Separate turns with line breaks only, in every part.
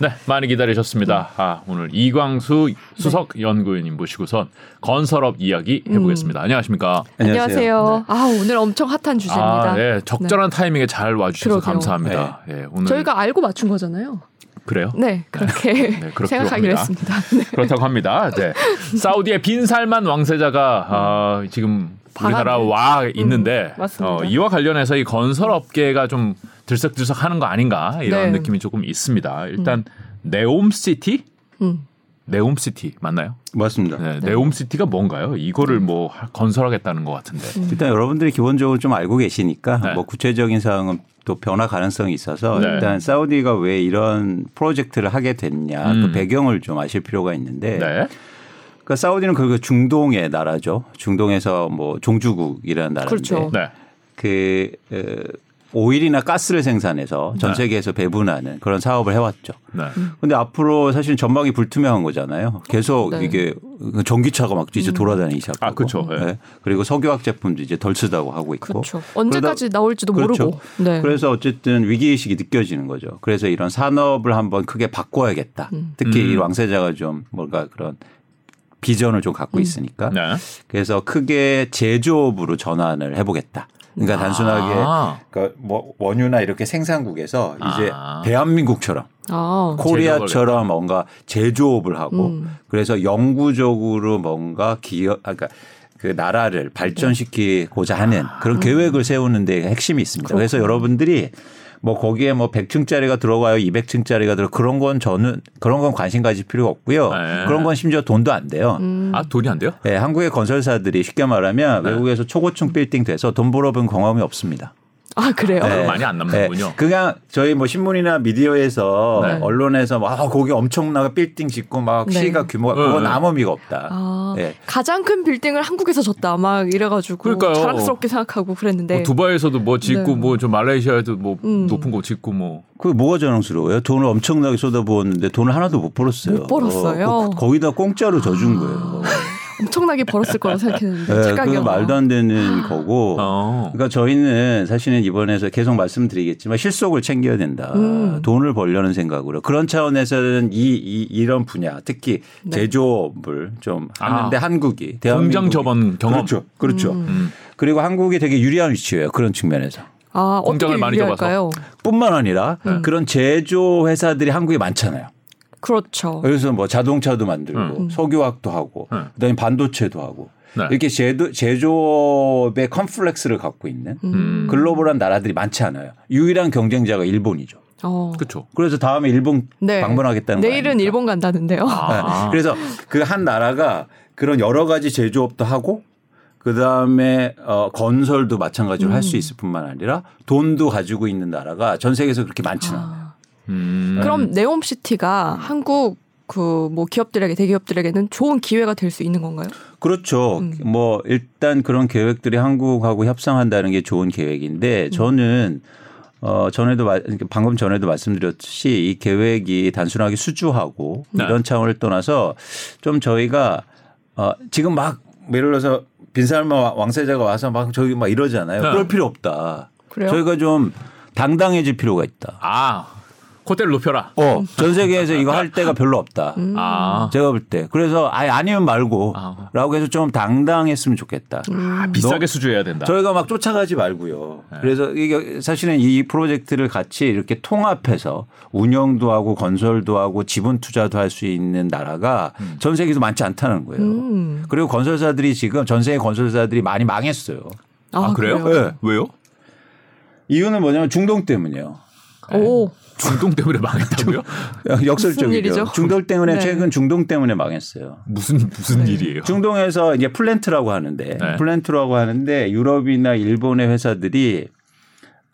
네, 많이 기다리셨습니다. 아, 오늘 이광수 수석 연구위원님 모시고선 건설업 이야기 해보겠습니다. 안녕하십니까?
안녕하세요. 아 오늘 엄청 핫한 주제입니다.
아, 네, 적절한 타이밍에 잘 와주셔서
그러게요.
감사합니다. 예, 오늘
저희가 알고 맞춘 거잖아요.
그래요?
네, 그렇게
그렇기로
생각하기로
합니다.
했습니다. 네.
그렇다고 합니다. 네. 사우디의 빈살만 왕세자가 아, 지금 우리나라. 와 있는데
음, 맞습니다.
어, 이와 관련해서 이 건설업계가 좀 들썩들썩 하는 거 아닌가 이런
네.
느낌이 조금 있습니다. 일단 네옴시티,
음.
네옴시티 맞나요?
맞습니다.
네, 네 옴시티가 뭔가요? 이거를 뭐 하- 건설하겠다는 것 같은데.
일단 여러분들이 기본적으로 좀 알고 계시니까
네.
뭐 구체적인 사항은 또 변화 가능성이 있어서
네.
일단 사우디가 왜 이런 프로젝트를 하게 됐냐
음.
그 배경을 좀 아실 필요가 있는데
네.
그러니까 사우디는 그 중동의 나라죠. 중동에서 뭐 종주국이라는 나라인데
그렇죠.
네.
그 어, 오일이나 가스를 생산해서 전
네.
세계에서 배분하는 그런 사업을 해왔죠.
네.
근데 앞으로 사실 전망이 불투명한 거잖아요. 계속
네.
이게 전기차가 막 이제 돌아다니기 시작하고.
아, 그쵸. 예.
네. 그리고 석유화학 제품도 이제 덜 쓰다고 하고 있고.
그렇죠. 언제까지 나올지도
그렇죠.
모르고. 네.
그래서 어쨌든 위기의식이 느껴지는 거죠. 그래서 이런 산업을 한번 크게 바꿔야겠다.
음.
특히
음.
이 왕세자가 좀 뭔가 그런 비전을 좀 갖고 있으니까.
네.
그래서 크게 제조업으로 전환을 해보겠다. 그러니까 단순하게
아.
그러니까 뭐 원유나 이렇게 생산국에서 이제
아.
대한민국처럼
아,
코리아처럼 뭔가 제조업을 하고
음.
그래서 영구적으로 뭔가 기업 아 그러니까 그 나라를 발전시키고자 하는 그런
음.
계획을 세우는 데 핵심이 있습니다. 그래서 여러분들이 뭐 거기에 뭐 100층짜리가 들어가요, 200층짜리가 들어 그런 건 저는 그런 건 관심 가질 필요가 없고요.
네.
그런 건 심지어 돈도 안 돼요.
음.
아 돈이 안 돼요?
예, 한국의 건설사들이 쉽게 말하면
네.
외국에서 초고층 빌딩 돼서 돈 벌어본 경험이 없습니다.
아 그래요?
네.
네.
많이 안 남는군요.
네. 그냥 저희 뭐 신문이나 미디어에서
네.
언론에서 막 아, 거기 엄청나게 빌딩 짓고 막
네.
시가 규모가 그건
네.
아무 의미가 없다.
아,
네.
가장 큰 빌딩을 한국에서 졌다 막 이래가지고
그러니까요.
자랑스럽게 생각하고 그랬는데
뭐 두바이에서도 뭐 짓고
네.
뭐저 말레이시아에도 뭐
음.
높은 거 짓고 뭐
그게 뭐가 자랑스러워요? 돈을 엄청나게 쏟아부었는데 돈을 하나도 못 벌었어요.
못 벌었어요?
거- 거기다 공짜로 져준 거예요.
엄청나게 벌었을 거라고 생각했는데
네,
착각이
그건 말도 안 되는 거고.
어.
그러니까 저희는 사실은 이번에서 계속 말씀드리겠지만 실속을 챙겨야 된다.
음.
돈을 벌려는 생각으로 그런 차원에서는 이, 이 이런 분야 특히
네.
제조업을 좀 하는데
아.
한국이
접원 경험.
그렇죠, 그렇죠.
음.
그리고 한국이 되게 유리한 위치예요. 그런 측면에서.
아
공장을
어떻게
많이
유리할까요?
뿐만 아니라
음.
그런 제조 회사들이 한국에 많잖아요.
그렇죠.
그래서 뭐 자동차도 만들고
음.
석유화학도 하고
음.
그다음에 반도체도 하고
네.
이렇게 제도, 제조업의 컴플렉스를 갖고 있는
음.
글로벌한 나라들이 많지 않아요. 유일한 경쟁자가 일본이죠.
어.
그렇죠.
그래서 다음에 일본
네.
방문하겠다는
내일은
거 아닙니까?
일본 간다는데요.
아.
네. 그래서 그 한 나라가 그런 여러 가지 제조업도 하고 그 다음에 어, 건설도 마찬가지로 할수 있을 뿐만 아니라 돈도 가지고 있는 나라가 전 세계에서 그렇게 많지는 않아요.
아.
음.
그럼 네옴시티가 한국 그뭐 기업들에게 대기업들에게는 좋은 기회가 될 수 있는 건가요?
그렇죠.
음.
뭐 일단 그런 계획들이 한국하고 협상한다는 게 좋은 계획인데
음.
저는 어 전에도 말- 방금 전에도 말씀드렸듯이 이 계획이 단순하게 수주하고
네.
이런 차원을 떠나서 좀 저희가 어 지금 막 예를 들어서 빈살마 왕세자가 와서 막 저기 막 이러잖아요.
네.
그럴 필요 없다.
그래요?
저희가 좀 당당해질 필요가 있다.
아 콧대를 높여라.
어, 전 세계에서 이거 할 데가 별로 없다.
음.
아.
제가 볼 때. 그래서 아예 아니면 말고
아.
라고 해서 좀 당당했으면 좋겠다.
아, 비싸게 수주해야 된다.
저희가 막 쫓아가지 말고요.
네.
그래서 이게 사실은 이 프로젝트를 같이 이렇게 통합해서 운영도 하고 건설도 하고 지분 투자도 할 수 있는 나라가
음.
전 세계에서 많지 않다는 거예요.
음.
그리고 건설사들이 지금 전 세계 건설사들이 많이 망했어요.
아, 그래요?
네.
왜요?
이유는 뭐냐면 중동 때문이에요.
오.
중동 때문에 망했다고요?
역설적이죠.
일이죠?
중동 때문에
네.
최근 중동 때문에 망했어요.
무슨 무슨 일이에요?
중동에서 이제 플랜트라고 하는데
네.
플랜트라고 하는데 유럽이나 일본의 회사들이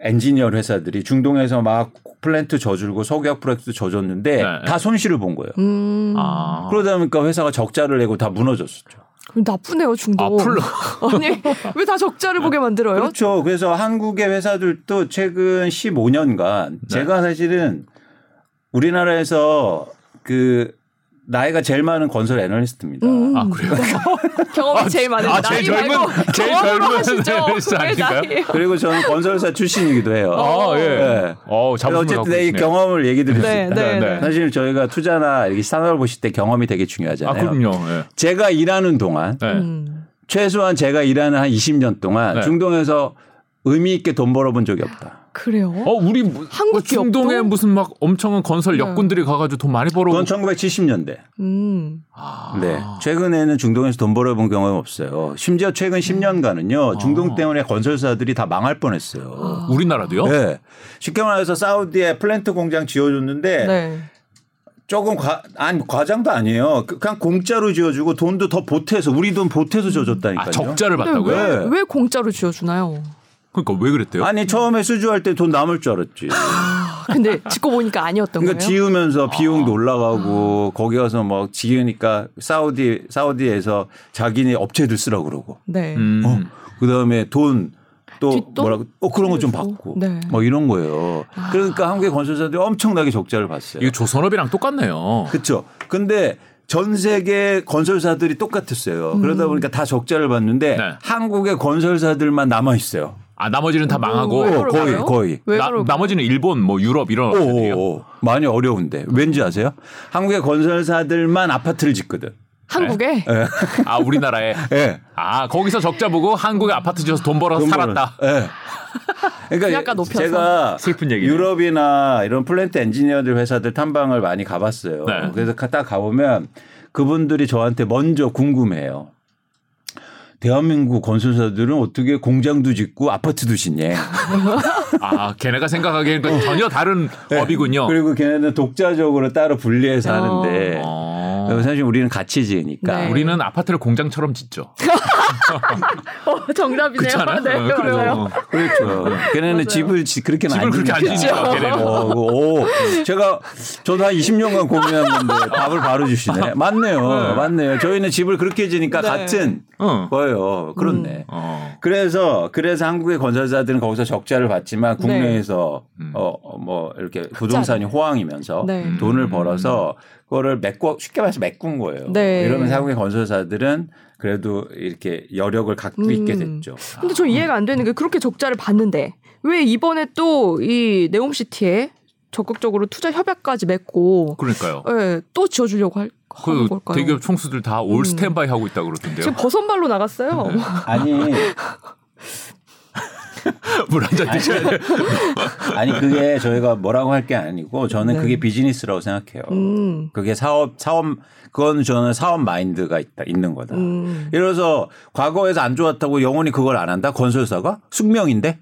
엔지니어 회사들이 중동에서 막 플랜트 져주고 석유화학 프로젝트 져줬는데
네.
다 손실을 본 거예요.
음.
아.
그러다 보니까 회사가 적자를 내고 다 무너졌었죠.
나쁘네요 중동.
아, 풀로.
아니 왜 다 적자를 보게 만들어요?
그렇죠. 그래서 한국의 회사들도 최근 15년간
네.
제가 사실은 우리나라에서 그 나이가 제일 많은 건설 애널리스트입니다.
음.
아 그래요?
경험이 제일 많은
아,
나이
제일 젊은-
말고
제일
경험으로
젊은
하시죠.
아닌가요?
그리고 저는 건설사 출신이기도 해요.
아 예.
네.
어 자부심을 갖고
어쨌든 이. 경험을 얘기 드릴 수
네,
있다.
네,
네.
사실 저희가 투자나 이렇게 산업을 보실 때 경험이 되게
아
중요하잖아요.
그럼요. 예.
제가 일하는 동안
네.
음.
최소한 제가 일하는 한 20년 동안
네.
중동에서 의미 있게 돈 벌어본 적이 없다.
그래요?
어 우리 뭐-
한국
뭐 중동에
기업도?
무슨 막 엄청난 건설
네.
역군들이 가가지고 돈 많이 벌어.
그건 1970년대.
음.
아.
네. 최근에는 중동에서 돈 벌어본 경험이 없어요. 심지어 최근 10년간은요. 중동 때문에 건설사들이 다 망할 뻔했어요.
우리나라도요?
네. 쉽게 말해서 사우디에 플랜트 공장 지어줬는데
네.
조금 과, 아니, 과장도 아니에요. 그- 그냥 공짜로 지어주고 돈도 더 보태서 우리 돈 보태서 지어줬다니까요.
아 적자를 봤다고요?
왜,
네.
왜 공짜로 지어주나요?
그러니까 왜 그랬대요?
아니 처음에 수주할 때 돈 남을 줄 알았지.
근데 짓고 보니까 아니었던
그러니까
거예요.
지으면서 비용도 올라가고 거기 가서 뭐 지으니까 사우디 사우디에서 자기네 업체들 쓰라고 그러고.
네.
음.
어, 그다음에 돈또
뒷돈?
뭐라고 어 그런 거 좀? 받고
네.
뭐 이런 거예요. 그러니까 한국의 건설사들이 엄청나게 적자를 봤어요.
이거 조선업이랑 똑같네요.
그렇죠. 근데 전 세계 건설사들이 똑같았어요. 그러다 보니까 다 적자를 봤는데
네.
한국의 건설사들만 남아 있어요.
아 나머지는 다 망하고
왜
어, 거의
그럴까요?
거의.
왜
나,
그럴까요?
나머지는 일본, 뭐 유럽 이런.
오, 많이 어려운데 왠지 아세요? 한국의 건설사들만 아파트를 짓거든.
한국에
아 우리나라에
예.
아 거기서 적자 보고 한국에 아파트 지어서 돈 벌어서
돈
살았다.
벌어. 예. 그러니까
분양가 높여서.
제가
슬픈 얘기네.
유럽이나 이런 플랜트 엔지니어들 회사들 탐방을 많이 가봤어요.
네.
그래서 딱 가보면 그분들이 저한테 먼저 궁금해요. 대한민국 건설사들은 어떻게 공장도 짓고 아파트도 짓냐.
아 걔네가 생각하기에는 그 전혀 다른 업이군요.
그리고 걔네는 독자적으로 따로 분리해서
어.
하는데
어.
사실 우리는 같이 지으니까.
네.
우리는 아파트를 공장처럼 짓죠.
어, 정답이네요. 네,
어, 그래요.
맞아요.
그렇죠. 걔네는
맞아요.
집을 지- 그렇게는
집을 그렇게 안. 지니까 걔네는.
어, 오, 제가 저도 한 20년간 고민했는데 답을 바로 주시네. 맞네요. 맞네요. 저희는 집을 그렇게 지니까
네.
같은
어.
거예요. 그렇네.
어.
그래서 그래서 한국의 건설사들은 거기서 적자를 봤지만 국내에서
음.
어 뭐 이렇게 부동산이 호황이면서
네.
돈을 벌어서 그 거를 메꿔 쉽게 말해서 메꾼 거예요.
네.
이러면서 한국의 건설사들은 그래도 이렇게 여력을 갖고 있게
음.
됐죠.
근데 저 이해가 안 되는 게 그렇게 적자를 봤는데 왜 이번에 또 이 네옴시티에 적극적으로 투자 협약까지 맺고
그러니까요.
예, 또 지어주려고 할, 하는
그
걸까요?
대기업 총수들 다올
음.
스탠바이 하고 있다 그러던데요.
지금 버선발로 나갔어요.
아니
물 한 잔 드셔야 돼.
아니 그게 저희가 뭐라고 할 게 아니고 저는
네.
그게 비즈니스라고 생각해요.
음,
그게 사업 사업 그건 저는 사업 mind가 있다 있는 거다.
음.
예를 들어서 과거에서 안 좋았다고 영원히 그걸 안 한다 건설사가 숙명인데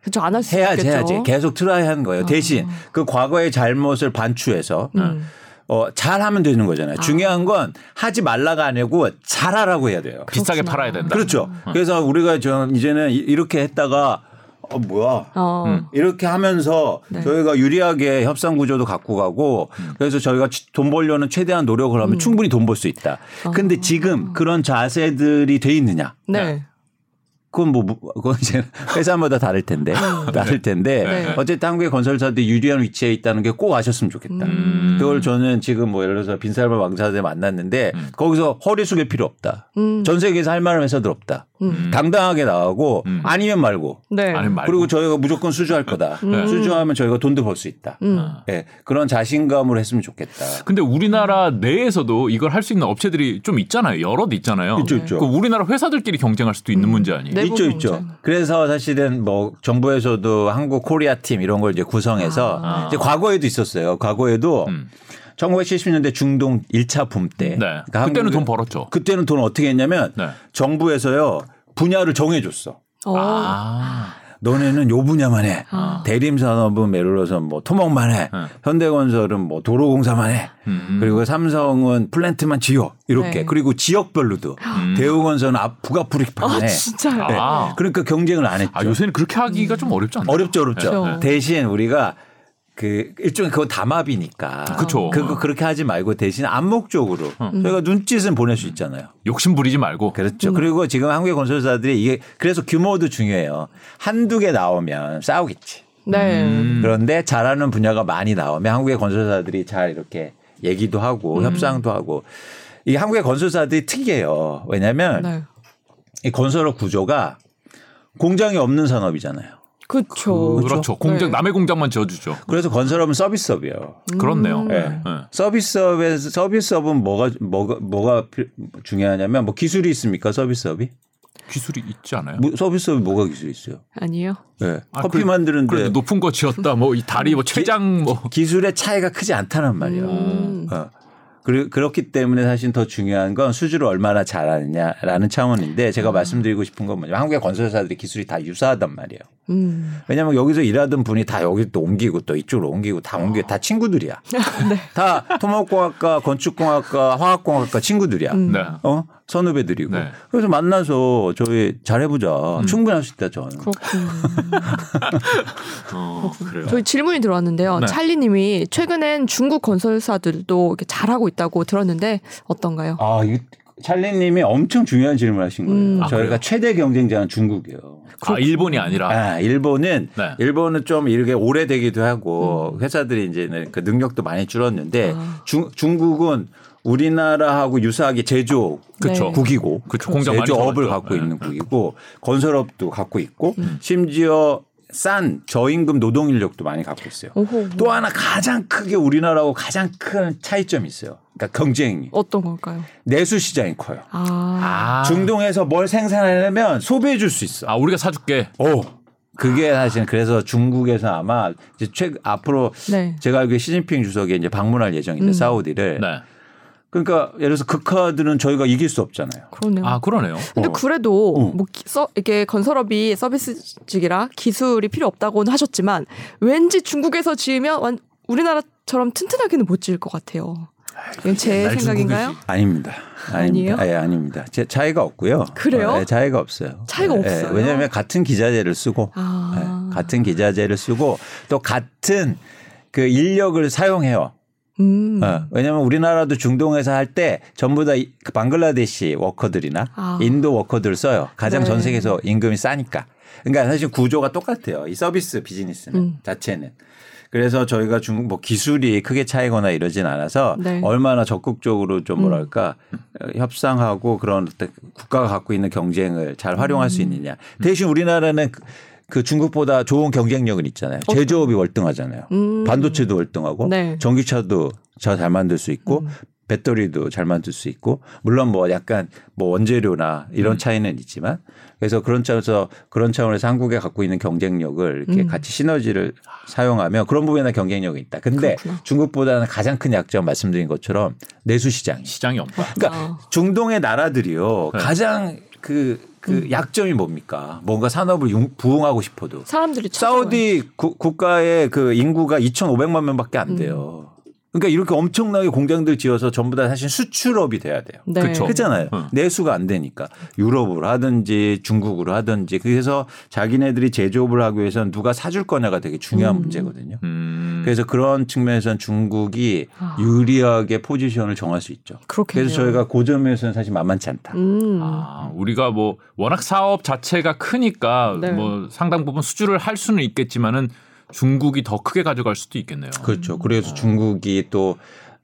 그렇죠. 안할 수
해야지
있겠죠.
해야지 계속 try 하는 거예요. 대신 그 과거의 잘못을 반추해서
음.
어, 잘하면 되는 거잖아요. 중요한 건 하지 말라가 아니고 잘하라고 해야 돼요.
비싸게
그렇구나.
팔아야 된다.
그렇죠. 그래서 우리가 좀 이제는 이- 이렇게 했다가 어 뭐야
어.
음.
이렇게 하면서
네.
저희가 유리하게 협상 구조도 갖고 가고 그래서 저희가 치- 돈 벌려는 최대한 노력을 하면 충분히 돈 벌 수 있다. 근데 지금 그런 자세들이 돼 있느냐?
네.
그건 뭐 무- 그건 이제 회사마다 다를 텐데 다를 텐데
네.
어쨌든 한국의 건설사들이 유리한 위치에 있다는 게 꼭 아셨으면 좋겠다.
음.
그걸 저는 지금 뭐 예를 들어서 빈살바 왕사들 만났는데 거기서 허리 숙일 필요 없다.
음.
전 세계에서 할 만한 회사들 없다.
음.
당당하게 나가고
음.
아니면 말고
네.
아니 말고.
그리고 저희가 무조건 수주할 거다.
음.
수주하면 저희가 돈도 벌 수 있다.
음.
예, 그런 자신감으로 했으면 좋겠다.
근데 우리나라 내에서도 이걸 할 수 있는 업체들이 좀 있잖아요. 여럿 있잖아요.
있죠, 있죠.
그 우리나라 회사들끼리 경쟁할 수도 있는 문제 아니에요?
네.
있죠, 있죠.
경쟁.
그래서 사실은 뭐 정부에서도 한국 코리아 팀 이런 걸 이제 구성해서
아.
이제 과거에도 있었어요. 과거에도
음.
1970년대 중동 1차 붐 때.
네.
그러니까
그때는 돈 벌었죠.
그때는 돈 어떻게 했냐면
네.
정부에서요 분야를 정해줬어.
어.
아.
너네는 요 분야만 해.
아.
대림산업은 예를 들어서 뭐 토목만 해.
네.
현대건설은 뭐 도로공사만 해.
음.
그리고 삼성은 플랜트만 지어. 이렇게.
네.
그리고 지역별로도.
음.
대우건설은 앞 북아프리카만
아,
해.
진짜요?
네.
아.
그러니까 경쟁을 안 했죠.
아, 요새는 그렇게 하기가 좀 어렵지 않나요?
어렵죠, 어렵죠.
그렇죠.
대신 우리가 그 일종의 그거 담합이니까.
그쵸.
그거 그렇게 하지 말고 대신 암묵적으로 저희가 눈짓은 보낼 수 있잖아요.
욕심 부리지 말고.
그렇죠. 그리고 지금 한국의 건설사들이 이게 그래서 규모도 중요해요. 한두 개 나오면 싸우겠지.
네.
음.
그런데 잘하는 분야가 많이 나오면 한국의 건설사들이 잘 이렇게 얘기도 하고
음.
협상도 하고 이게 한국의 건설사들이 특이해요. 왜냐하면
네.
이 건설업 구조가 공장이 없는 산업이잖아요.
그렇죠.
그렇죠. 공장
네.
남의 공장만 지어주죠.
그래서 건설업은 서비스업이에요.
그렇네요.
음.
예.
네.
서비스업에서 서비스업은 뭐가 뭐가 뭐가 필- 중요하냐면 뭐 기술이 있습니까 서비스업이?
기술이 있지 않아요?
뭐 서비스업이 뭐가 기술이 있어요?
아니에요.
예.
아,
커피
그래-
만드는데
그래도 높은 거 지었다. 뭐 이 다리 뭐 최장 뭐
기술의 차이가 크지 않다는 말이에요.
음.
어. 그렇기 때문에 사실 더 중요한 건 수주를 얼마나 잘하느냐라는 차원인데 제가 말씀드리고 싶은 건 뭐냐면 한국의 건설사들이 기술이 다 유사하단 말이에요.
음.
왜냐하면 여기서 일하던 분이 다 여기 또 옮기고 또 이쪽으로 옮기고 다 옮기고 다 친구들이야. 다 토목공학과, 건축공학과, 화학공학과 친구들이야.
네.
어 선후배들이고
네.
그래서 만나서 저희 잘해보자 충분히 할수 있다 저는.
그렇군요.
어, 그래요.
저희 질문이 들어왔는데요.
네.
찰리님이 최근엔 중국 건설사들도 이렇게 잘하고 있다고 들었는데 어떤가요?
아, 이거 찰리님이 엄청 중요한 질문을 하신 거예요.
음.
아,
저희가
그래요?
최대 경쟁자는 중국이에요.
아 일본이 아니라
아, 일본은
네.
일본은 좀 이렇게 오래되기도 하고 회사들이 이제는 그 능력도 많이 줄었는데
아.
중, 중국은 우리나라하고 유사하게 제조
그쵸.
국이고
그쵸. 공장
제조업을. 갖고
네.
있는 국이고 건설업도 갖고 있고 심지어 싼 저임금 노동 인력도 많이 갖고 있어요.
오호.
또 하나 가장 크게 우리나라하고 가장 큰 차이점이 있어요. 그러니까 경쟁이
어떤 걸까요?
내수 시장이 커요.
아.
아,
중동에서 뭘 생산하려면 소비해 줄 수 있어.
아 우리가 사줄게.
오. 그게 사실 그래서 중국에서 아마 이제 최 앞으로
네.
제가 알기로 시진핑 주석이 이제 방문할 예정인데
음.
사우디를
네.
그러니까 예를 들어서 그 카드는 저희가 이길 수 없잖아요.
그러네요.
아 그러네요.
근데
어.
그래도
어.
뭐 기- 서, 이게 건설업이 서비스직이라 기술이 필요 없다고는 하셨지만 왠지 중국에서 지으면 완- 우리나라처럼 튼튼하게는 못 지을 것 같아요. 이건 제 생각인가요?
중국이지.
아닙니다.
아니에요?
아닙니다. 예, 아닙니다. 제 차이가 없고요.
그래요?
예, 차이가 없어요.
차이가
예,
없어요?
왜냐하면 같은 기자재를 쓰고
아.
예, 같은 기자재를 쓰고 또 같은 그 인력을 사용해요.
음.
어, 왜냐하면 우리나라도 중동에서 할 때 전부 다이그 방글라데시 워커들이나
아.
인도 워커들을 써요. 가장
네.
전 세계에서 임금이 싸니까. 그러니까 사실 구조가 똑같아요. 이 서비스 비즈니스는
음.
자체는. 그래서 저희가 중국 뭐 기술이 크게 차이거나 이러진 않아서
네.
얼마나 적극적으로 좀
음.
뭐랄까 어, 협상하고 그런 국가가 갖고 있는 경쟁을 잘 활용할
음.
수 있느냐. 대신 우리나라는 그- 그 중국보다 좋은 경쟁력은 있잖아요. 제조업이 월등하잖아요.
음.
반도체도 월등하고
네.
전기차도 저잘 만들 수 있고
음.
배터리도 잘 만들 수 있고 물론 뭐 약간 뭐 원재료나 이런
음.
차이는 있지만 그래서 그런 차원에서 그런 차원에서 한국에 갖고 있는 경쟁력을 이렇게
음.
같이 시너지를 사용하면 그런 부분에 경쟁력이 있다. 근데
그렇구나.
중국보다는 가장 큰 약점 말씀드린 것처럼 내수 시장이.
시장이 없다.
그러니까
아.
중동의 나라들이요
네.
가장 그, 그
음.
약점이 뭡니까? 뭔가 산업을 융- 부흥하고 싶어도
사람들이.
사우디 구- 국가의 그 인구가 2,500만 명밖에 안 돼요. 그러니까 이렇게 엄청나게 공장들 지어서 전부 다 사실 수출업이 돼야 돼요.
네.
그쵸.
그렇잖아요.
응.
내수가 안 되니까 유럽으로 하든지 중국으로 하든지 그래서 자기네들이 제조업을 하기 위해서는 누가 사줄 거냐가 되게 중요한
음.
문제거든요.
음.
그래서 그런 측면에서는 중국이
아.
유리하게 포지션을 정할 수 있죠.
그렇겠네요.
그래서 저희가 그 점에서는 사실 만만치 않다.
음.
아, 우리가 뭐 워낙 사업 자체가 크니까
네.
뭐 상당 부분 수주를 할 수는 있겠지만은 중국이 더 크게 가져갈 수도 있겠네요.
그렇죠. 그래서 중국이 또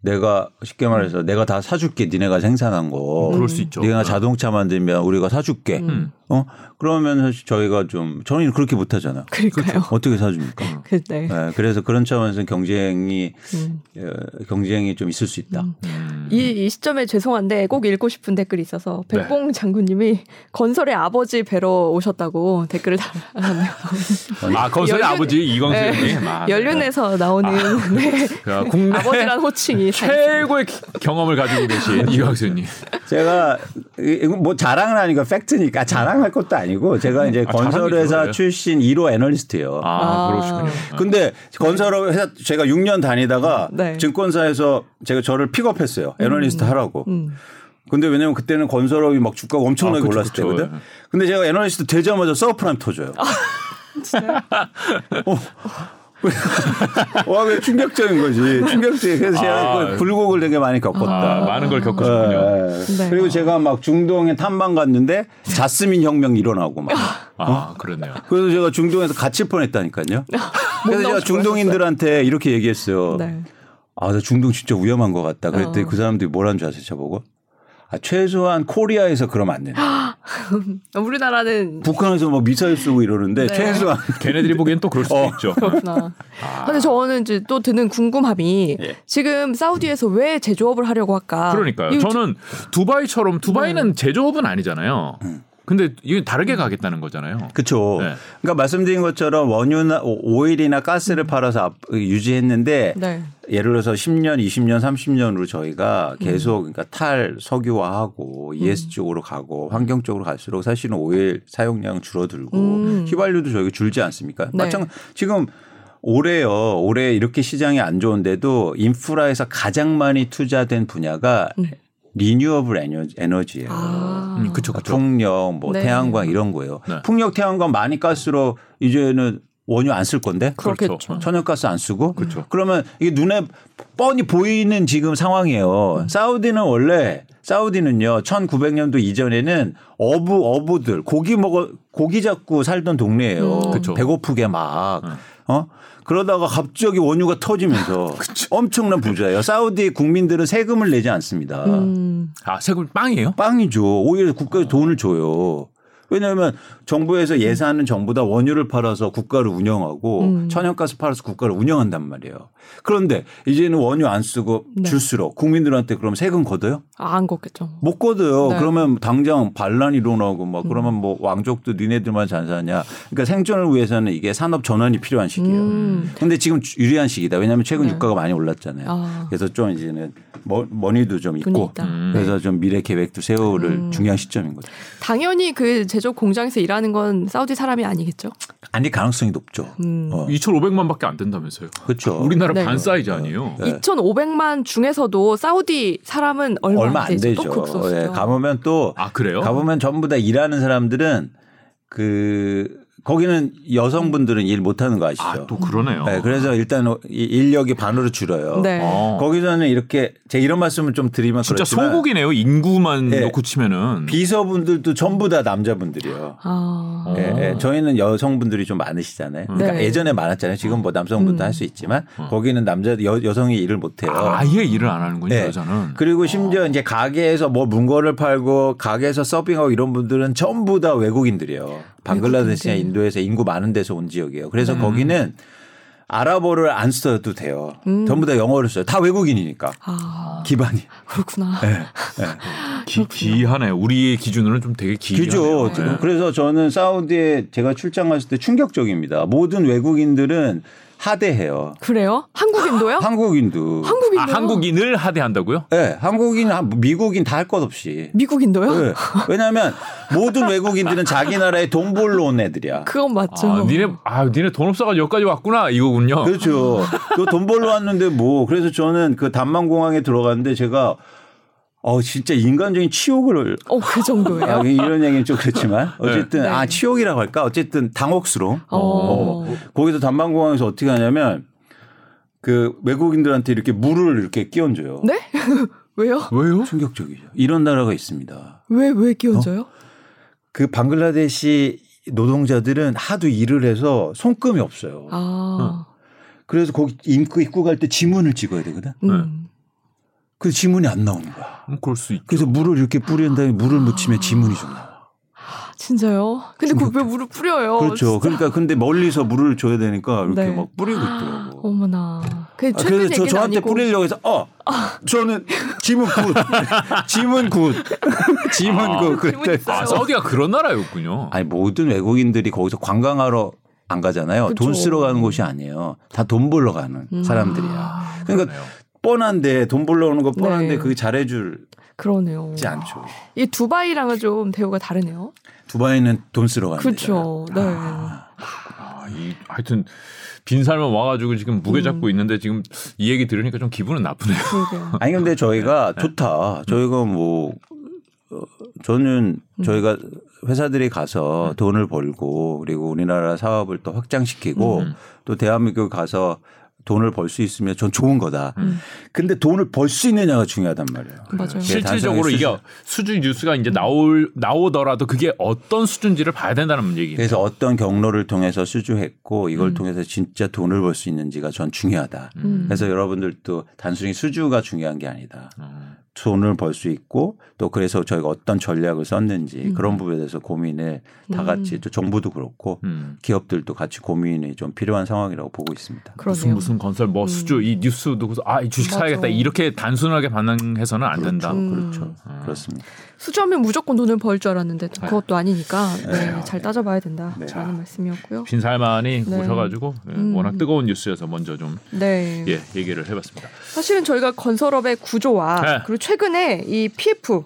내가 쉽게 말해서 내가 다 사줄게 니네가 생산한 거.
그럴 수 있죠.
네가 자동차 만들면 우리가 사줄게.
음.
어 그러면 사실 저희가 좀 저는 그렇게 못하잖아.
그러니까요.
어떻게 사줍니까?
그, 네.
네, 그래서 그런 차원에서 경쟁이
음.
어, 경쟁이 좀 있을 수 있다.
음.
이, 이 시점에 죄송한데 꼭 읽고 싶은 댓글이 있어서
네.
백봉 장군님이 건설의 아버지 뵈러 오셨다고 댓글을 달았네요.
아, 건설의
연륜-
아버지 이광수
네.
아, 네.
연륜에서 나오는 네.
그 국내
아버지란 호칭이 다
최고의 기- 경험을 가지고 계신 이광수 형님.
제가 이- 뭐 자랑은 아니고 팩트니까 자랑할 것도 아니고 제가 이제
아,
건설회사. 출신 1호 애널리스트예요.
아,
아.
그러시군요.
근데 건설회사 제가 6년 다니다가
네.
증권사에서 제가 저를 픽업했어요. 애널리스트 하라고.
음.
근데 왜냐면 그때는 건설업이 막 주가가 엄청나게
아, 그쵸,
올랐을
그쵸.
때거든.
예.
근데 제가 애널리스트 되자마자 서브프라임 터져요. 어. 와, 왜 충격적인 거지. 충격적인. 그래서 제가
아.
그 불곡을 되게 많이 겪었다.
아, 많은 걸 겪으셨군요.
예.
네.
그리고 제가 막 중동에 탐방 갔는데 자스민 혁명 일어나고 막.
아, 그렇네요.
그래서 제가 중동에서 갇힐 뻔했다니까요. 그래서 제가 중동인들한테 이렇게 얘기했어요.
네.
아, 나 중동 진짜 위험한 것 같다. 그랬더니
어.
그 사람들이 뭐라는 줄 아세요, 저보고? 아, 최소한 코리아에서 그러면 안 된다.
우리나라는
북한에서 뭐 미사일 쏘고 이러는데
네.
최소한
걔네들이 보기엔 또 그럴 수도
어.
있죠.
그렇구나.
아.
근데 저는 이제 또 드는 궁금함이
예.
지금 사우디에서 왜 제조업을 하려고 할까?
그러니까요. 저는 두바이처럼 두바이는 제조업은 아니잖아요.
음.
근데 이게 다르게 가겠다는 거잖아요.
그렇죠.
네.
그러니까 말씀드린 것처럼 원유나 오- 오일이나 가스를 팔아서 앞- 유지했는데
네.
예를 들어서 10년, 20년, 30년으로
음.
저희가 계속 그러니까 탈 석유화하고 ESG 쪽으로 가고 환경 쪽으로 갈수록 사실은 오일 사용량 줄어들고
음.
휘발유도 저희가 줄지 않습니까?
네.
마찬 지금 올해요. 올해 이렇게 시장이 안 좋은데도 인프라에서 가장 많이 투자된 분야가 리뉴어블 에너- 에너지예요.
음. 아.
음, 그쵸, 그쵸.
풍력, 뭐
네.
태양광 이런 거예요.
네.
풍력, 태양광 많이 갈수록 이제는 원유 안 쓸 건데
그렇겠죠.
그렇죠.
천연가스 안 쓰고
그렇죠.
그러면 이게 눈에 뻔히 보이는 지금 상황이에요. 사우디는 원래 사우디는요 1900년도 이전에는 어부 어부들 고기 먹어 고기 잡고 살던 동네예요.
음.
배고프게 막 어? 그러다가 갑자기 원유가 터지면서 엄청난 부자예요. 사우디 국민들은 세금을 내지 않습니다.
음.
아 세금 빵이에요?
빵이죠. 오히려 국가에 돈을 줘요. 왜냐하면 정부에서 예산은 전부 다 원유를 팔아서 국가를 운영하고
음.
천연가스 팔아서 국가를 운영한단 말이에요. 그런데 이제는 원유 안 쓰고
네.
줄수록 국민들한테 그럼 세금 걷어요?
아, 안 걷겠죠.
못 걷어요.
네.
그러면 당장 반란이 일어나고
음.
막 그러면 뭐 왕족도 니네들만 잘 사냐. 그러니까 생존을 위해서는 이게 산업 전환이 필요한 시기예요.
음.
근데 지금 유리한 시기다. 왜냐하면 최근
네.
유가가 많이 올랐잖아요.
아.
그래서 좀 이제는 머, 머니도 좀 있고
있다.
음.
그래서 좀 미래 계획도 세우를
음.
중요한 시점인 거죠.
당연히 그 제조업 공장에서 일하 는 건 사우디 사람이 아니겠죠.
아닐 가능성이 높죠.
음.
어.
2,500만밖에 안 된다면서요.
그렇죠.
우리나라
네.
반 사이즈 아니에요.
네.
2,500만 중에서도 사우디 사람은 얼마,
얼마
안
안
되죠.
되죠.
또.
예, 가보면 또
아 그래요?
가보면 전부 다 일하는 사람들은 그 거기는 여성분들은 일 못하는 거 아시죠?
아 또 그러네요.
네, 그래서 일단 이 인력이 반으로 줄어요.
네.
어.
거기서는 이렇게 제가 이런 말씀을 좀 드리면
진짜
그렇지만
소국이네요. 인구만
네.
놓고 치면은.
비서분들도 전부 다 남자분들이에요.
아.
어.
예, 예. 저희는 여성분들이 좀 많으시잖아요. 그러니까
네.
예전에 많았잖아요. 지금 뭐 남성분도
음.
할수 있지만 거기는 남자 여, 여성이 일을 못해요.
아예 일을 안 하는군요.
네.
여자는.
그리고 심지어 이제 가게에서 뭐 문거를 팔고 가게에서 서빙하고 이런 분들은 전부 다 외국인들이에요. 방글라데시나
외국인들.
인도에서 인구 많은 데서 온 지역이에요. 그래서
음.
거기는 아랍어를 안 써도 돼요.
음.
전부 다 영어를 써요. 다 외국인이니까
아,
기반이.
그렇구나.
기, 기하네. 우리의 기준으로는 좀 되게.
기죠.
네.
그래서 저는 사우디에 제가 출장 갔을 때 충격적입니다. 모든 외국인들은 하대해요.
그래요? 한국인도요?
한국인도.
한국인도요?
아 한국인을 하대한다고요?
네, 한국인, 미국인 다 할 것 없이.
미국인도요?
네. 왜냐하면 모든 외국인들은 자기 나라에 돈 벌러 온 애들이야.
그건 맞죠.
아, 니네 아 니네 돈 없어가지고 여기까지 왔구나 이거군요.
그렇죠. 너돈 벌러 왔는데 뭐. 그래서 저는 그 담만공항에 들어갔는데 제가 어, 진짜 인간적인 치욕을
어, 그 정도예요?
아, 이런 얘기는 좀 그렇지만 어쨌든
네.
아 치욕이라고 할까 어쨌든 당혹스러움.
어.
거기서 담만공항에서 어떻게 하냐면 그 외국인들한테 이렇게 물을 이렇게 끼얹어요.
네? 왜요?
왜요?
충격적이죠. 이런 나라가 있습니다.
왜, 왜 끼얹어요?
그 방글라데시 노동자들은 하도 일을 해서 손금이 없어요.
아,
그래서 거기 입구 입구 갈 때 지문을 찍어야 되거든.
음.
그 지문이 안 나오는 거야.
음, 그럴 수 있죠.
그래서 물을 이렇게 뿌린 다음에 물을 묻히면 지문이 좀 나와.
진짜요? 근데 그왜 물을 뿌려요?
그렇죠.
어, 진짜.
그러니까 근데 멀리서 물을 줘야 되니까 이렇게
네.
막 뿌리고 있더라고.
어머나. 그
아, 그래서 저
얘기는
저한테
아니고.
뿌리려고 해서 어 저는 지문 good 지문 good 지문
아,
good
그때.
아 사우디가 그런 나라였군요.
아니 모든 외국인들이 거기서 관광하러 안 가잖아요.
그쵸.
돈 쓰러 가는 곳이 아니에요. 다 돈 벌러 가는
음.
사람들이야.
아,
그러니까
그러네요.
뻔한데 돈 벌러 오는 거 뻔한데
네.
그게 잘해주지
그러네요.
않죠.
이 두바이랑은 좀 대우가 다르네요.
두바이는 돈 쓰러 가는
그렇죠. 네.
아, 이 하여튼 빈살만 와가지고 지금 무게 잡고 있는데 지금 이 얘기 들으니까 좀 기분은 나쁘네요.
아니 근데 저희가
네.
좋다. 저희가 뭐 어, 저는 저희가 회사들이 가서 돈을 벌고 그리고 우리나라 사업을 또 확장시키고
음.
또 대한민국 가서 돈을 벌 수 있으면 전 좋은 거다.
음.
근데 돈을 벌 수 있느냐가 중요하단 말이에요.
맞아요.
예,
실질적으로 이게
수준.
뉴스가 이제 나올 나오더라도 그게 어떤 수준지를 봐야 된다는 얘기입니다.
그래서 어떤 경로를 통해서 수주했고 이걸
음.
통해서 진짜 돈을 벌 수 있는지가 전 중요하다.
음.
그래서 여러분들도 단순히 수주가 중요한 게 아니다.
어.
돈을 벌 수 있고 또 그래서 저희가 어떤 전략을 썼는지
음.
그런 부분에 대해서 고민을 다 같이 또 정부도 그렇고
음.
기업들도 같이 고민이 좀 필요한 상황이라고 보고 있습니다.
그러네요.
무슨 무슨 건설 뭐 수주 이 뉴스도 그래서 아이 주식
맞아.
사야겠다 이렇게 단순하게 반응해서는 안 된다.
음.
그렇죠. 그렇습니다.
수주하면 무조건 돈을 벌 줄 알았는데 그것도 아니니까 네,
네.
잘 따져봐야 된다.
네.
라는 말씀이었고요.
빈살만이
네.
오셔가지고 예,
음.
워낙 뜨거운 뉴스여서 먼저 좀
네.
예, 얘기를 해봤습니다.
사실은 저희가 건설업의 구조와
네.
그리고 최근에 이 PF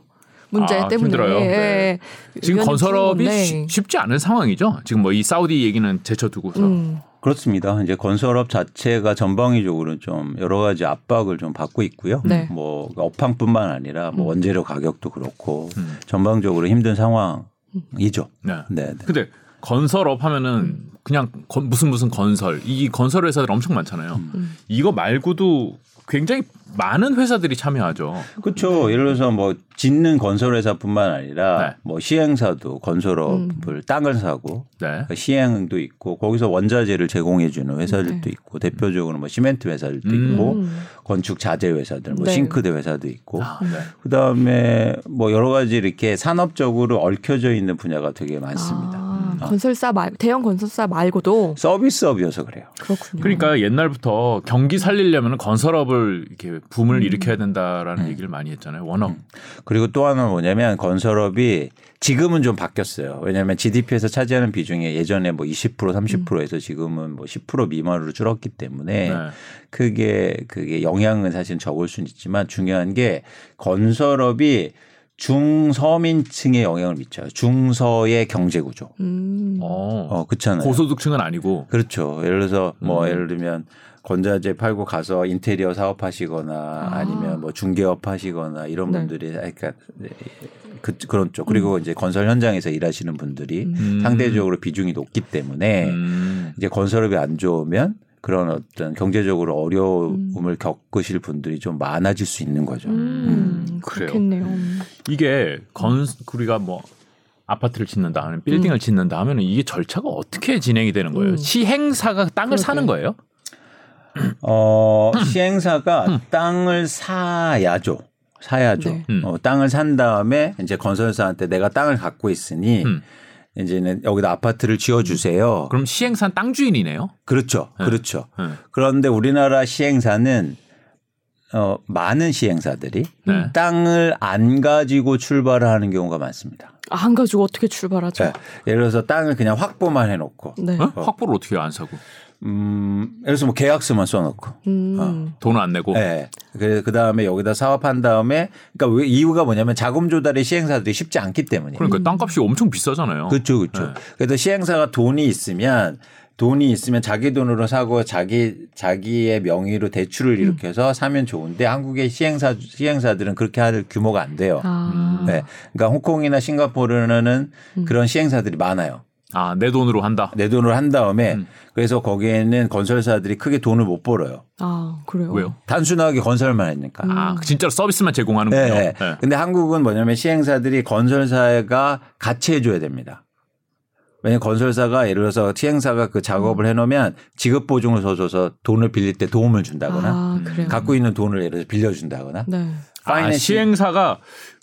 문제
아,
때문에
힘들어요.
예,
네. 지금 건설업이. 쉬- 쉽지 않은 상황이죠. 지금 뭐 이 사우디 얘기는 제쳐두고서
음,
그렇습니다. 이제 건설업 자체가 전방위적으로 좀 여러 가지 압박을 좀 받고 있고요.
네.
뭐 업황뿐만 아니라 뭐 원재료 가격도 그렇고
음.
전방적으로 힘든 상황이죠.
네.
네. 네.
근데 건설업 하면은 그냥 건- 무슨 무슨 건설 이 건설 회사들 엄청 많잖아요.
음.
이거 말고도 굉장히 많은 회사들이 참여하죠.
그렇죠. 예를 들어서 뭐 짓는 건설회사뿐만 아니라
네.
뭐 시행사도 건설업을 땅을 사고
네.
그 시행도 있고 거기서 원자재를 제공해 주는 회사들도
네.
있고 대표적으로 뭐 시멘트 회사들도
음.
있고
음.
건축 자재 회사들 뭐
네.
싱크대 회사도 있고
아, 네.
그다음에 뭐 여러 가지 이렇게 산업적으로 얽혀져 있는 분야가 되게 많습니다.
아, 건설사 말 대형 건설사 말고도
서비스업이어서 그래요.
그렇군요.
그러니까 옛날부터 경기 살리려면 건설업을 이렇게 붐을
음.
일으켜야 된다라는 얘기를 많이 했잖아요. 워낙
그리고 또 하나는 뭐냐면 건설업이 지금은 좀 바뀌었어요. 왜냐하면 GDP에서 차지하는 비중이 예전에 뭐 20% 30%에서 지금은 뭐 10% 미만으로 줄었기 때문에
네.
크게 그게 영향은 사실 적을 수는 있지만 중요한 게 건설업이 중서민층에 영향을 미쳐요. 중서의 경제 구조.
음.
어,
어, 그렇잖아요.
고소득층은 아니고
그렇죠. 예를 들어서 뭐
음.
예를 들면 건자재 팔고 가서 인테리어 사업 하시거나
아.
아. 니면뭐 중개업 하시거나 이런
네.
분들이 그러니까 그, 그런 쪽 그리고 이제 건설 현장에서 일하시는 분들이
음.
상대적으로 비중이 높기 때문에
음.
이제 건설업이 안 좋으면 그런 어떤 경제적으로 어려움을 겪으실 분들이 좀 많아질 수 있는 거죠.
음,
그래요.
그렇겠네요.
이게 건 우리가 뭐 아파트를 짓는다 하면 빌딩을 짓는다 하면은 이게 절차가 어떻게 진행이 되는 거예요?
음.
시행사가 땅을
그러게.
사는 거예요?
어, 시행사가 땅을 사야죠. 사야죠.
네.
음.
어, 땅을 산 다음에 이제 건설사한테 내가 땅을 갖고 있으니
음.
이제는 여기다 아파트를 지어 주세요.
그럼 시행사 땅 주인이네요.
그렇죠.
네.
그렇죠.
네.
그런데 우리나라 시행사는 어, 많은 시행사들이
네.
땅을 안 가지고 출발을 하는 경우가 많습니다.
아, 안 가지고 어떻게 출발하죠?
네. 예를 들어서 땅을 그냥 확보만 해놓고,
네.
어? 확보를 어떻게 안 사고
음, 예를 들어서 뭐 계약서만 써놓고,
음.
돈을 안 내고
네. 그래 그 다음에 여기다 사업한 다음에 그러니까 왜 이유가 뭐냐면 자금 조달의 시행사들이 쉽지 않기 때문에.
그러니까 땅값이 엄청 비싸잖아요.
그렇죠, 그렇죠.
네.
그래서 시행사가 돈이 있으면 돈이 있으면 자기 돈으로 사고 자기 자기의 명의로 대출을 일으켜서 사면 좋은데 한국의 시행사 시행사들은 그렇게 할 규모가 안 돼요.
아.
네. 그러니까 홍콩이나 싱가포르는 그런 시행사들이 많아요.
아, 내 돈으로 한다.
내 돈으로 한 다음에
음.
그래서 거기에는 건설사들이 크게 돈을 못 벌어요.
아, 그래요.
왜요?
단순하게 건설만 했으니까.
아, 진짜로 서비스만 제공하는군요.
네.
네.
근데 한국은 뭐냐면 시행사들이 건설사가 같이 해줘야 됩니다. 왜냐면 건설사가 예를 들어서 시행사가 그 작업을 해놓으면 지급 보증을 서줘서 돈을 빌릴 때 도움을 준다거나
아, 그래요.
갖고 있는 돈을 예를 들어서 빌려준다거나
네.
아, 시행사가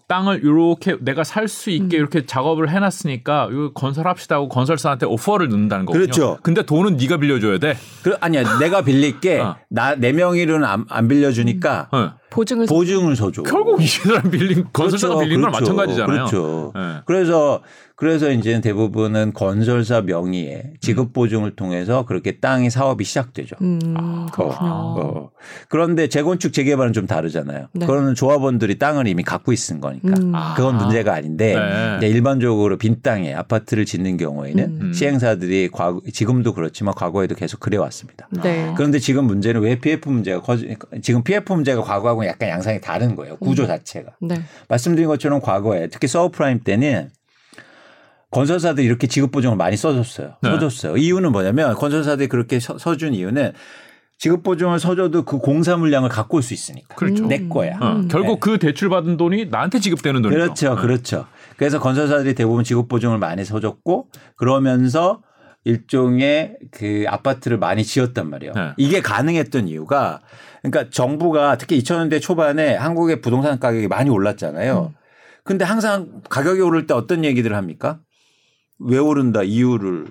땅을 이렇게 내가 살 수 있게 이렇게 작업을 해놨으니까 이거 건설합시다 하고 건설사한테 오퍼를 넣는다는 거군요.
그렇죠.
근데 돈은 네가 빌려줘야 돼.
그 아니야 내가 빌릴게
어.
나내 명의로는 안, 안 빌려주니까
어.
보증을
보증을 서줘.
결국 이 사람 빌린 건설사가
그렇죠,
빌린 거랑
그렇죠,
마찬가지잖아요.
그렇죠.
네.
그래서 그래서 이제 대부분은 건설사 명의의 지급 보증을 통해서 그렇게 땅이 사업이 시작되죠.
음,
어,
그렇군요.
어. 그런데 재건축 재개발은 좀 다르잖아요.
네.
그거는 조합원들이 땅을 이미 갖고 있은 거니까
음.
그건 문제가 아닌데
네.
일반적으로 빈 땅에 아파트를 짓는 경우에는
음.
시행사들이 과거, 지금도 그렇지만 과거에도 계속 그래 왔습니다.
네.
그런데 지금 문제는 왜 PF 문제가 커지 지금 PF 문제가 과거하고 약간 양상이 다른 거예요. 구조
음.
자체가.
네.
말씀드린 것처럼 과거에 특히 서브프라임 때는 건설사들이 이렇게 지급 보증을 많이 써줬어요.
네.
써줬어요. 이유는 뭐냐면 건설사들이 그렇게 서, 서준 이유는 지급 보증을 서줘도 그 공사 물량을 갖고 올 수 있으니까.
그렇죠.
내 거야.
어,
음.
결국 그 대출 받은 돈이 나한테 지급되는 돈이죠.
그렇죠,
네.
그렇죠. 그래서 건설사들이 대부분 지급 보증을 많이 서줬고 그러면서 일종의 그 아파트를 많이 지었단 말이에요.
네.
이게 가능했던 이유가 그러니까 정부가 특히 2000년대 초반에 한국의 부동산 가격이 많이 올랐잖아요. 근데 항상 가격이 오를 때 어떤 얘기들을 합니까? 왜 오른다 이유를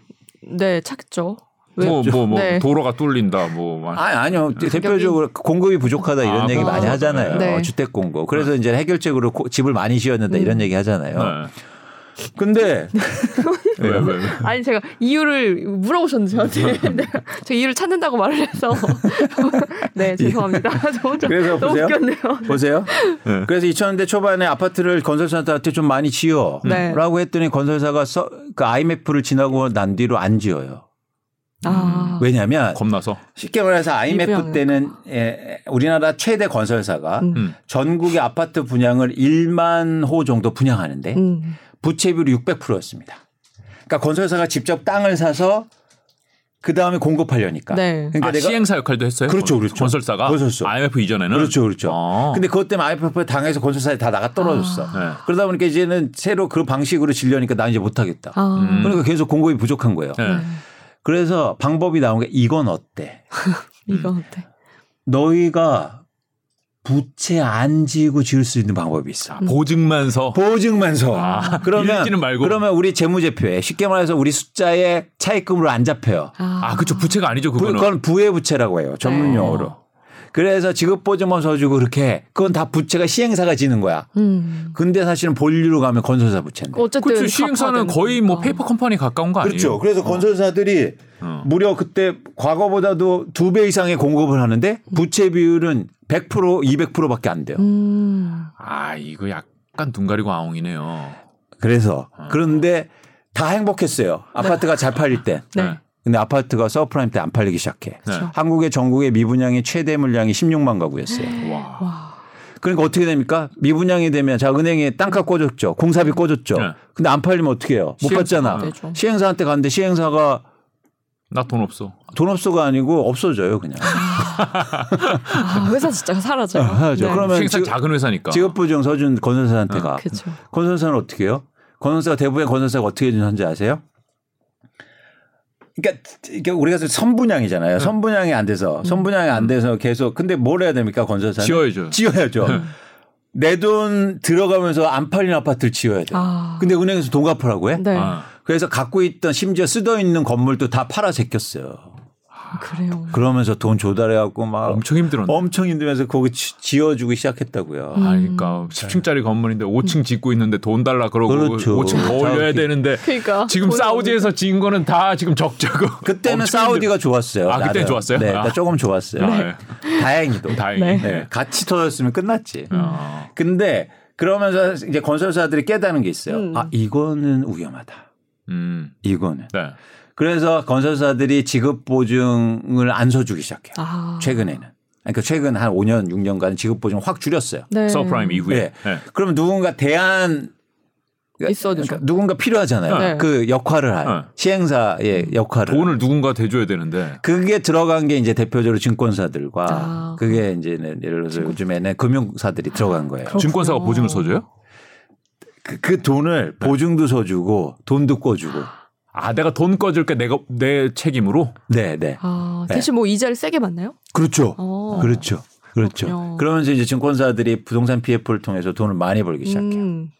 네, 찾겠죠. 왜?
뭐뭐 뭐
네.
도로가 뚫린다 뭐 막.
아니 아니요 대표적으로 공급이 부족하다 이런
아,
얘기 많이. 하잖아요
네.
어, 주택 공급 그래서 이제 해결책으로 고- 집을 많이 지었는다 이런 얘기 하잖아요
네.
근데
왜, 왜, 왜.
아니 제가 이유를 물어보셨는데 저한테 내가 제가 이유를 찾는다고 말을 해서 네 죄송합니다. 저 혼자
그래서
너무
보세요.
웃겼네요.
보세요.
네.
그래서 2000년대 초반에 아파트를 건설사한테 좀 많이 지어.
네.
라고 했더니 건설사가 서, 그 IMF를 지나고 난 뒤로 안 지어요.
아,
왜냐하면
겁나서.
쉽게 말해서 IMF. 때는 예, 우리나라 최대 건설사가
음.
음.
전국의 아파트 분양을 1만 호 정도 분양하는데
음.
부채 비율이 600%였습니다. 그러니까 건설사가 직접 땅을 사서 그 다음에 공급하려니까.
네.
그러니까
아, 시행사 역할도 했어요.
그렇죠, 그렇죠.
건설사가
건설사.
IMF 이전에는
그렇죠, 그렇죠.
아.
근데 그것 때문에 IMF에 당해서 건설사에 다 나가 떨어졌어.
네.
그러다 보니까 이제는 새로 그 방식으로 질려니까 나 이제 못하겠다.
아,
음.
그러니까 계속 공급이 부족한 거예요.
네.
그래서 방법이 나온 게 이건 어때?
이거 어때?
너희가 부채 안 지고 지을 수 있는 방법이 있어.
보증만 서.
보증만 서.
아,
그러면. 그러면 우리 재무제표에 쉽게 말해서 우리 숫자에 차입금으로 안 잡혀요.
아,
아, 그쵸. 부채가 아니죠.
부-
그거는.
그건 부의 부채라고 해요. 전문
네.
용어로. 그래서 지급보증만 서주고 그렇게 그건 다 부채가 시행사가 지는 거야.
음.
근데 사실은 본류로 가면 건설사 부채인데.
어쨌든
그렇죠. 시행사는 거의 뭐
되니까.
페이퍼 컴퍼니 가까운 거 아니에요?
그렇죠. 그래서 건설사들이
어.
무려 그때 과거보다도 두 배 이상의 공급을 하는데 부채 비율은 100% 200%밖에 안 돼요.
음.
아, 이거 약간 눈 가리고 아웅이네요.
그래서 그런데 다 행복했어요. 아파트가 잘 팔릴 때.
네.
근데 아파트가 서프라임 때 안 팔리기 시작해.
네.
한국의 전국의 미분양의 최대 물량이 16만 가구였어요.
와.
와.
그러니까 어떻게 됩니까? 미분양이 되면 자 은행에 땅값 꽂았죠. 공사비 꽂았죠.
네.
근데 안 팔리면 어떻게 해요? 못
시행-
받잖아.
안 되죠.
시행사한테 갔는데 시행사가
나 돈 없어.
돈 없어가 아니고 없어져요 그냥.
아, 회사 진짜 사라져요.
하죠.
네.
그러면
시행사
지금-
작은 회사니까.
지급보증 서준 건설사한테 가.
그렇죠.
건설사는 어떻게 해요? 건설사가 대부분의 건설사가 어떻게 해주는지 아세요? 그러니까 우리가 선분양이잖아요. 선분양이 안 돼서 선분양이 안 돼서 계속 근데 뭘 해야 됩니까 건설사는?
지어야죠.
지어야죠. 내 돈 들어가면서 안 팔린 아파트를 지어야 돼.
아.
근데 은행에서 돈 갚으라고 해?
네.
아.
그래서 갖고 있던 심지어 쓰여 있는 건물도 다 팔아 제꼈어요.
그래요.
그러면서 돈 조달해갖고 막
엄청 힘들었네.
엄청 힘들면서 거기 지- 지어주기 시작했다고요.
음.
아, 그러니까 10층짜리 건물인데 5층 짓고 있는데 돈 달라 그러고
그렇죠.
5층 더 올려야
자기-
되는데
그러니까
지금 사우디에서 지은 거는 다 지금 적자고.
그때는 사우디가 좋았어요.
아,
나름.
좋았어요?
네,
아.
나 조금 좋았어요.
힘들- 아,
다행히도.
예. 다행히.
네.
네, 같이 터졌으면 끝났지.
아.
근데 그러면서 이제 건설사들이 깨닫는 게 있어요.
음.
아, 이거는 위험하다.
음.
이거는.
네.
그래서 건설사들이 지급 보증을 안 서주기 시작해요.
아.
최근에는. 그러니까 최근 한 5년, 6년간 지급 보증 확 줄였어요.
네.
서프라임 이후에.
네.
네.
그러면 누군가 대안
있어야 되죠.
그러니까 누군가 필요하잖아요.
네.
그 역할을 할
네.
시행사의 역할을.
돈을 누군가 대줘야 되는데.
그게 들어간 게 이제 대표적으로 증권사들과
아.
그게 이제는 예를 들어서 요즘에는 금융사들이 들어간 거예요.
그렇구나.
증권사가 보증을 서줘요?
그, 그 돈을 보증도 서주고 돈도 꿔주고.
아, 내가 돈 꺼줄게 내가 내 책임으로.
네, 네.
아,
네.
대신 뭐 이자를 세게 받나요?
그렇죠.
어.
그렇죠. 그렇죠.
그렇군요.
그러면서 이제 증권사들이 부동산 PF를 통해서 돈을 많이 벌기 시작해요.
음.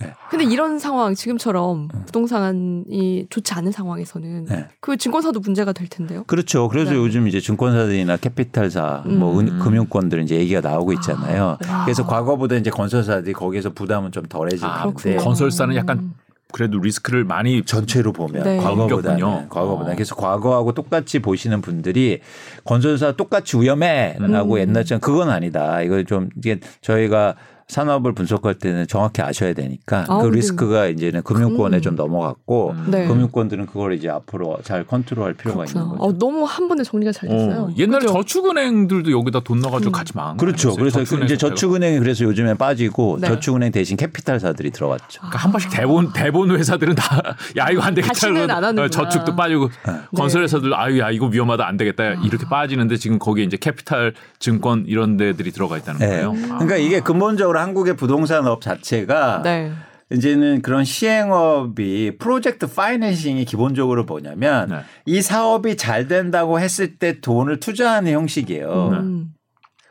네.
근데 이런 상황 지금처럼 부동산이 좋지 않은 상황에서는
네.
그 증권사도 문제가 될 텐데요.
그렇죠. 그래서
네.
요즘 이제 증권사들이나 캐피탈사, 뭐 은-
음.
금융권들 이제 얘기가 나오고 있잖아요.
아.
그래서 과거보다 이제 건설사들이 거기에서 부담은 좀 덜해지고
아, 건설사는 약간 그래도 리스크를 많이
전체로 보면
네.
과거보다는. 과거보다
어.
그래서 과거하고 똑같이 보시는 분들이 건설사 똑같이 위험해라고
음.
옛날처럼 그건 아니다. 이거 좀 이게 저희가 산업을 분석할 때는 정확히 아셔야 되니까
아,
그
근데-
리스크가 이제는 금융권에
음.
좀 넘어갔고
음.
네.
금융권들은 그걸 이제 앞으로 잘 컨트롤할 필요가
그렇구나.
있는 거죠.
어, 너무 한 번에 정리가 잘 됐어요.
어, 옛날에
그죠?
저축은행들도 여기다 돈 넣어가지고
음.
같이 망한 거
그렇죠. 그래서
저축은행
이제. 저축은행이 그래서 요즘에 빠지고
네.
저축은행 대신 캐피탈사들이 들어갔죠.
그러니까 한 번씩 대본 대본 회사들은 다 야 이거 안 되겠다
안.
어, 저축도 빠지고
네.
건설 회사들 아유 야 이거 위험하다 안 되겠다 이렇게 빠지는데 지금 거기에 이제 캐피탈 증권 이런 데들이 들어가 있다는
네.
거예요.
그러니까 이게 근본적으로 한국의 부동산 업 자체가
네.
이제는 그런 시행업이 project financing이 기본적으로 뭐냐면
네.
이 사업이 잘 된다고 했을 때 돈을 투자하는 형식이에요.
음.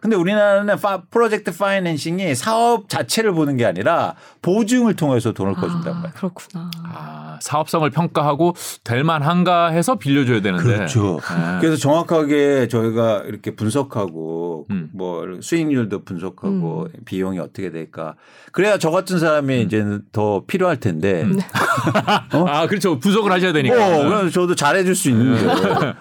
근데 우리나라는 파, project financing이 사업 자체를 보는 게 아니라 보증을 통해서 돈을 꿔준단
아,
말이에요.
그렇구나.
아, 사업성을 평가하고 될 만한가 해서 빌려줘야 되는데.
그렇죠.
네.
그래서 정확하게 저희가 이렇게 분석하고
음.
뭐 수익률도 분석하고 비용이 어떻게 될까. 그래야 저 같은 사람이 이제는 더 필요할 텐데.
아 그렇죠. 분석을 하셔야 되니까.
어, 그래서 저도 잘해줄 수 있는데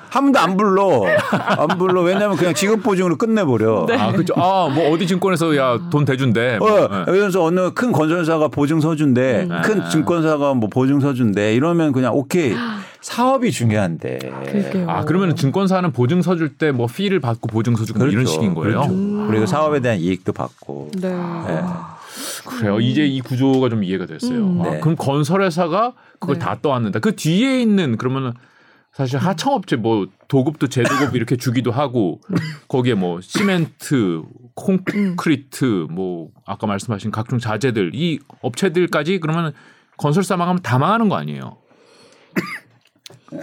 한 번도 안 불러, 안 불러. 왜냐면 그냥 지급 보증으로 끝내버려.
아 그렇죠. 아뭐 어디 증권에서 야 돈 대준대. 뭐.
어,
네.
그래서 어느 큰 건설사가 보증 서준대, 큰 증권사가 뭐 보증 서준 대 이러면 그냥 오케이 사업이 중요한데.
그러게요.
아 그러면 증권사는 보증 서 줄 때 뭐 피를 받고 보증 서 주고 뭐 이런 식인 거예요.
그렇죠. 그리고 사업에 대한 이익도 받고.
네.
네.
그래요. 이제 이 구조가 좀 이해가 됐어요.
음.
아,
네.
그럼 건설회사가 그걸
네.
다 떠안는다. 그 뒤에 있는 그러면은 사실 하청업체 뭐 도급도 제도급 이렇게 주기도 하고 거기에 뭐 시멘트, 콘크리트 뭐 아까 말씀하신 각종 자재들 이 업체들까지 그러면 건설사 망하면 다 망하는 거 아니에요?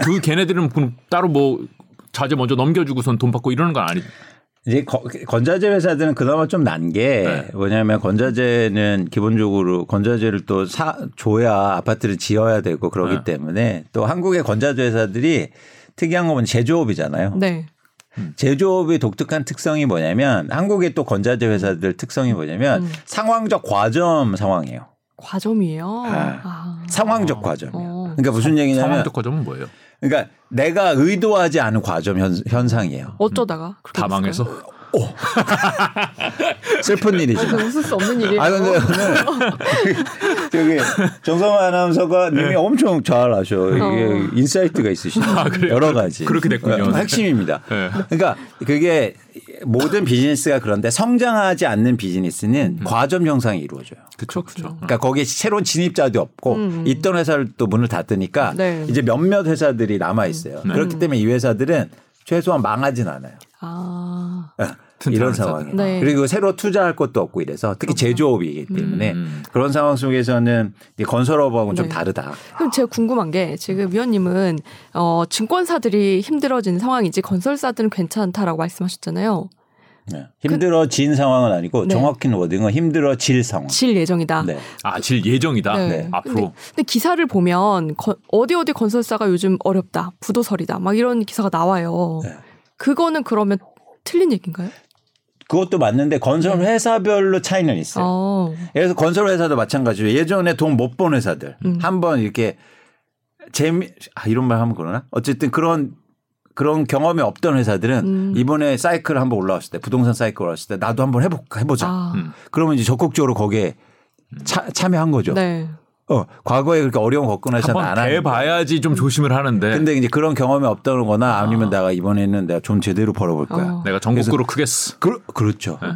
그 걔네들은 그럼 따로 뭐 자재 먼저 넘겨주고선 돈 받고 이러는 건 아니.
이제 거- 건자재 회사들은 그나마 좀 난게
네.
뭐냐면 건자재는 기본적으로 건자재를 또 사 줘야 아파트를 지어야 되고 그러기
네.
때문에 또 한국의 건자재 회사들이 특이한 건 제조업이잖아요.
네.
제조업의 독특한 특성이 뭐냐면 한국의 또 건자재 회사들 특성이 뭐냐면
음.
상황적 과점 상황이에요.
과점이에요.
아.
아.
상황적 과점이에요.
어.
그러니까 무슨 얘기냐면
상황적 과점은 뭐예요?
그러니까 내가 의도하지 않은 과점 현, 현상이에요.
어쩌다가 그렇게
다 망해서
됐을까요?
슬픈
아,
일이죠.
그 웃을 수 없는 일이에요.
아 근데 오늘 저기 정성화 아나운서가 님이 엄청 잘 아셔. 이게
어.
insight가 있으시네.
그래요?
여러 가지.
그렇게 됐군요.
어, 핵심입니다.
네.
그러니까 그게 모든 비즈니스가 그런데 성장하지 않는 비즈니스는 과점 현상이 이루어져요.
그렇죠, 그렇죠.
그러니까 거기에 새로운 진입자도 없고 있던 회사를 또 문을 닫으니까
네.
이제 몇몇 회사들이 남아 있어요.
네.
그렇기 때문에 이 회사들은 최소한 망하진 않아요.
아.
이런
튼튼한
상황이.
회사들.
네.
그리고 새로 투자할 것도 없고 이래서 특히 제조업이기 때문에
음.
그런 상황 속에서는 이 건설업하고는 좀
네.
다르다.
그럼 제가 궁금한 게 지금 위원님은 어, 증권사들이 힘들어지는 상황이지 건설사들은 괜찮다라고 말씀하셨잖아요.
네. 힘들어진 상황은 아니고
네.
정확히는 워딩은 힘들어질 상황.
질 예정이다.
네.
아, 질 예정이다.
네.
앞으로.
근데, 근데 기사를 보면 거- 어디 어디 건설사가 요즘 어렵다, 부도설이다, 막 이런 기사가 나와요.
네.
그거는 그러면 틀린 얘기인가요?
그것도 맞는데 건설 회사별로 차이는 있어요.
네. 어,
그래서 건설 회사도 마찬가지로 예전에 돈 못 번 회사들
음.
한번 이렇게 재미 아 이런 말 하면 그러나 어쨌든 그런 그런 경험이 없던 회사들은
음.
이번에 사이클 한번 올라왔을 때 부동산 사이클 올라왔을 때 나도 한번 해볼까 해보자.
아,
음.
그러면 이제 적극적으로 거기에 차, 참여한 거죠.
네.
어, 과거에 그렇게 어려운 겪은 회사는 안 하는.
대봐야지 좀 조심을 하는데
근데 이제 그런 경험이 없다는 거나 아니면 내가 이번에는 내가 좀 제대로 벌어볼 거야.
어.
내가 전국구로 크겠어.
그, 그렇죠.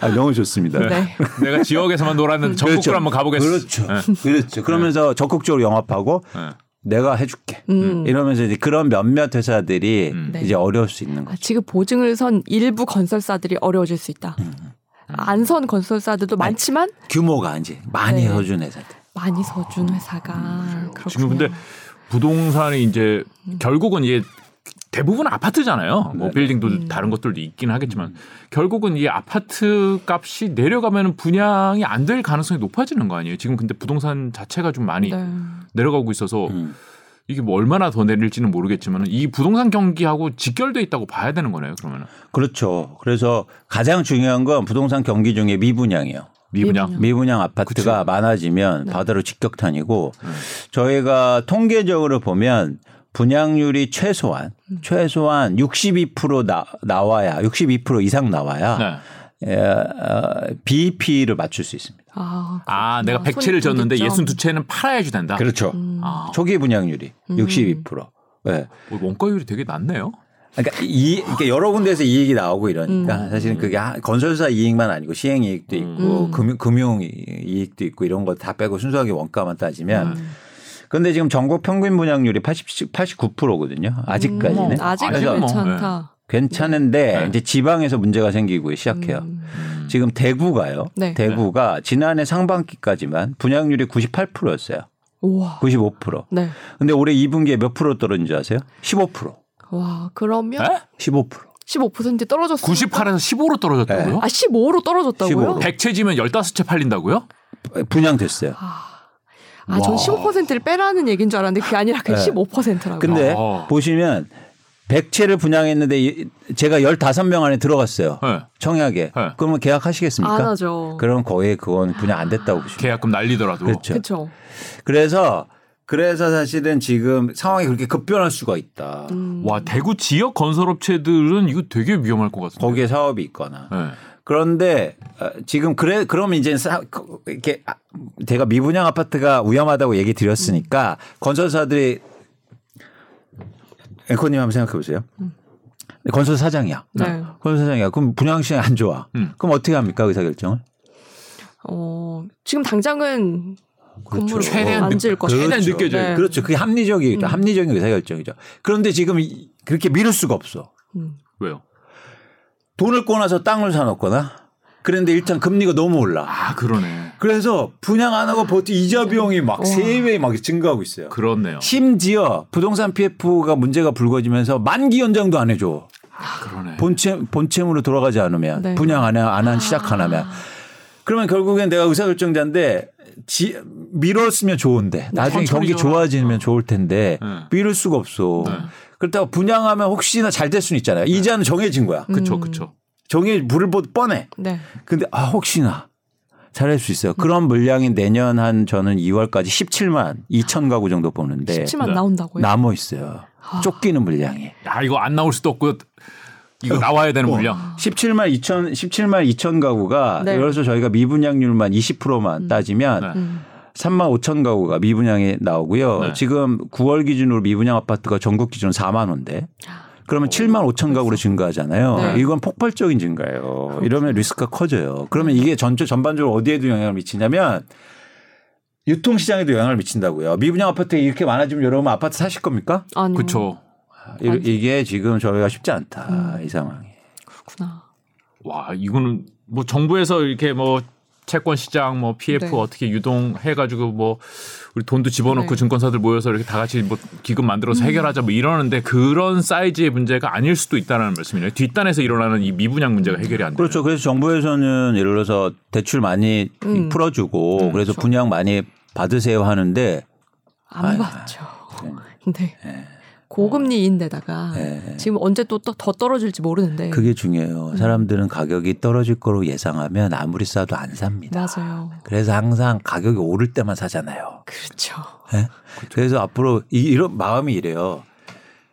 아, 너무 좋습니다.
네.
내가 지역에서만 놀았는데 전국구로 한번 가보겠어.
그렇죠.
네.
그렇죠. 그러면서 적극적으로 영업하고
네.
내가 해줄게.
음.
이러면서 이제 그런 몇몇 회사들이
음.
네.
이제 어려울 수 있는
아,
거죠.
지금 보증을 선 일부 건설사들이 어려워질 수 있다.
음.
안선 건설사들도 많지만
규모가 이제 많이
네.
서준 회사들.
많이 서준 회사가 그렇군요.
음. 지금 근데 부동산이 이제 결국은 이게 대부분 아파트잖아요. 뭐
네.
빌딩도
음.
다른 것들도 있긴 하겠지만 결국은 이 아파트 값이 내려가면 분양이 안 될 가능성이 높아지는 거 아니에요. 지금 근데 부동산 자체가 좀 많이
네.
내려가고 있어서
음.
이게 뭐 얼마나 더 내릴지는 모르겠지만 이 부동산 경기하고 직결돼 있다고 봐야 되는 거네요. 그러면은
그렇죠. 그래서 가장 중요한 건 부동산 경기 중에 미분양이에요.
미분양.
미분양.
아파트가 많아지면
네.
바다로 직격탄이고 저희가 통계적으로 보면 분양률이 최소한
음.
최소한 62% 나, 나와야 62% 이상 나와야
네.
에, 어, BEP를 맞출 수 있습니다.
아,
아, 내가
그렇구나.
100채를 졌는데
손익점.
62채는 팔아야지 된다.
그렇죠.
아,
초기 분양률이
음.
62%. 네.
뭐 원가율이 되게 낮네요.
그러니까 이 이렇게 여러 군데에서 이익이 나오고 이러니까
음.
사실은 그게 하- 건설사 이익만 아니고 시행 이익도 있고
음.
금융, 금융 이익도 있고 이런 거 다 빼고 순수하게 원가만 따지면
음.
근데 지금 전국 평균 분양률이 80, 89%거든요. 아직까지는.
음, 아직은
뭐,
괜찮다.
괜찮은데
네.
이제 지방에서 문제가 생기고 시작해요.
음.
음.
지금 대구가요.
네.
대구가 지난해 상반기까지만 분양률이 98%였어요.
우와.
95%.
네.
근데 올해 2분기에 몇 프로 떨어진 줄 아세요? 15%.
와, 그러면
에?
15%.
15% 떨어졌어요.
98에서 15로 떨어졌다고요?
아, 15로 떨어졌다고요?
15로.
100채 지면 15채 팔린다고요?
분양됐어요.
아, 전
와.
15%를 빼라는 얘기인 줄 알았는데 그게 아니라 그냥
네.
15%라고요.
근데
아.
보시면 100채를 분양했는데 이- 제가 15명 안에 들어갔어요.
네.
청약에.
네.
그러면 계약하시겠습니까?
안 하죠.
그럼 거의 그건 분양 안 됐다고 보시면.
계약금 날리더라도.
그렇죠.
그렇죠.
그래서 그래서 사실은 지금 상황이 그렇게 급변할 수가 있다.
음.
와 대구 지역 건설업체들은 이거 되게 위험할 것 같은데.
거기에 사업이 있거나.
네.
그런데 어, 지금 그래 그러면 이제 사, 그, 이렇게 아, 제가 미분양 아파트가 위험하다고 얘기 드렸으니까 건설사들이 앵커님 한번 생각해 보세요. 건설 사장이야.
네.
건설 사장이야. 그럼 분양 시장 안 좋아.
음.
그럼 어떻게 합니까 의사 결정을?
어, 지금 당장은 건물을
그렇죠.
최대한
안 지을 것이다.
최대한 느껴져요.
네.
그렇죠. 그게 합리적이죠.
음.
합리적인 의사 결정이죠. 그런데 지금 이- 그렇게 미룰 수가 없어.
음.
왜요?
돈을 꺼놔서 땅을 사놓거나 그런데 일단 금리가 너무 올라.
아 그러네.
그래서 분양 안 하고 버티 이자 비용이 막 세배막 증가하고 있어요.
그렇네요.
심지어 부동산 PF가 문제가 불거지면서 만기 연장도 안 해줘.
아 그러네.
본체 본체으로 돌아가지 않으면
네.
분양 안한 시작 안 하면 그러면 결국엔 내가 의사결정자인데 지, 미뤘으면 좋은데 나중에
천천히
경기. 좋아지면 좋을 텐데
네.
미룰 수가 없어.
네.
그렇다고 분양하면 혹시나 잘 될 수는 있잖아요. 이자는 정해진 거야.
음.
그쵸.
정해 물을 보듯 뻔해.
네.
근데 아 혹시나 잘할 수 있어요. 그런 물량이 내년 한 저는 2월까지 17만 2천 가구 정도 보는데
17만
네.
나온다고요?
남아 있어요. 쫓기는 물량이.
야 이거 안 나올 수도 없고 이거 나와야 되는 물량.
17만 2천 17만 2천 가구가
네.
예를 들어서 저희가 미분양률만 20%만 따지면
네.
음.
3만 5천 가구가 미분양에 나오고요.
네.
지금 9월 기준으로 미분양 아파트가 전국 기준 4만 원대. 그러면 7만 5천 가구로 증가하잖아요.
네.
이건 폭발적인 증가예요. 이러면 리스크가 커져요. 그러면 이게 전체 전반적으로 어디에도 영향을 미치냐면 유통시장에도 영향을 미친다고요. 미분양 아파트가 이렇게 많아지면 여러분 아파트 사실 겁니까?
아니.
그쵸.
이- 이게 지금 저희가 쉽지 않다.
음.
이 상황이.
그렇구나.
와 이거는 뭐 정부에서 이렇게 뭐 채권 시장 뭐 PF
네.
어떻게 유동해 가지고 뭐 우리 돈도 집어넣고
네.
증권사들 모여서 이렇게 다 같이 뭐 기금 만들어서 해결하자 뭐 이러는데 그런 사이즈의 문제가 아닐 수도 있다는 말씀이네요. 뒷단에서 일어나는 이 미분양 문제가 해결이 안 되는.
그렇죠. 그래서 정부에서는 예를 들어서 대출 많이
음.
풀어주고
음,
그래서
그렇죠.
분양 많이 받으세요 하는데
안
아유,
받죠. 근데 고금리인데다가
네.
지금 언제 또 더 떨어질지 모르는데.
그게 중요해요.
음.
사람들은 가격이 떨어질 거로 예상하면 아무리 싸도 안 삽니다.
맞아요.
그래서 항상 가격이 오를 때만 사잖아요.
그렇죠.
예? 그래서 앞으로 이- 이런 마음이 이래요.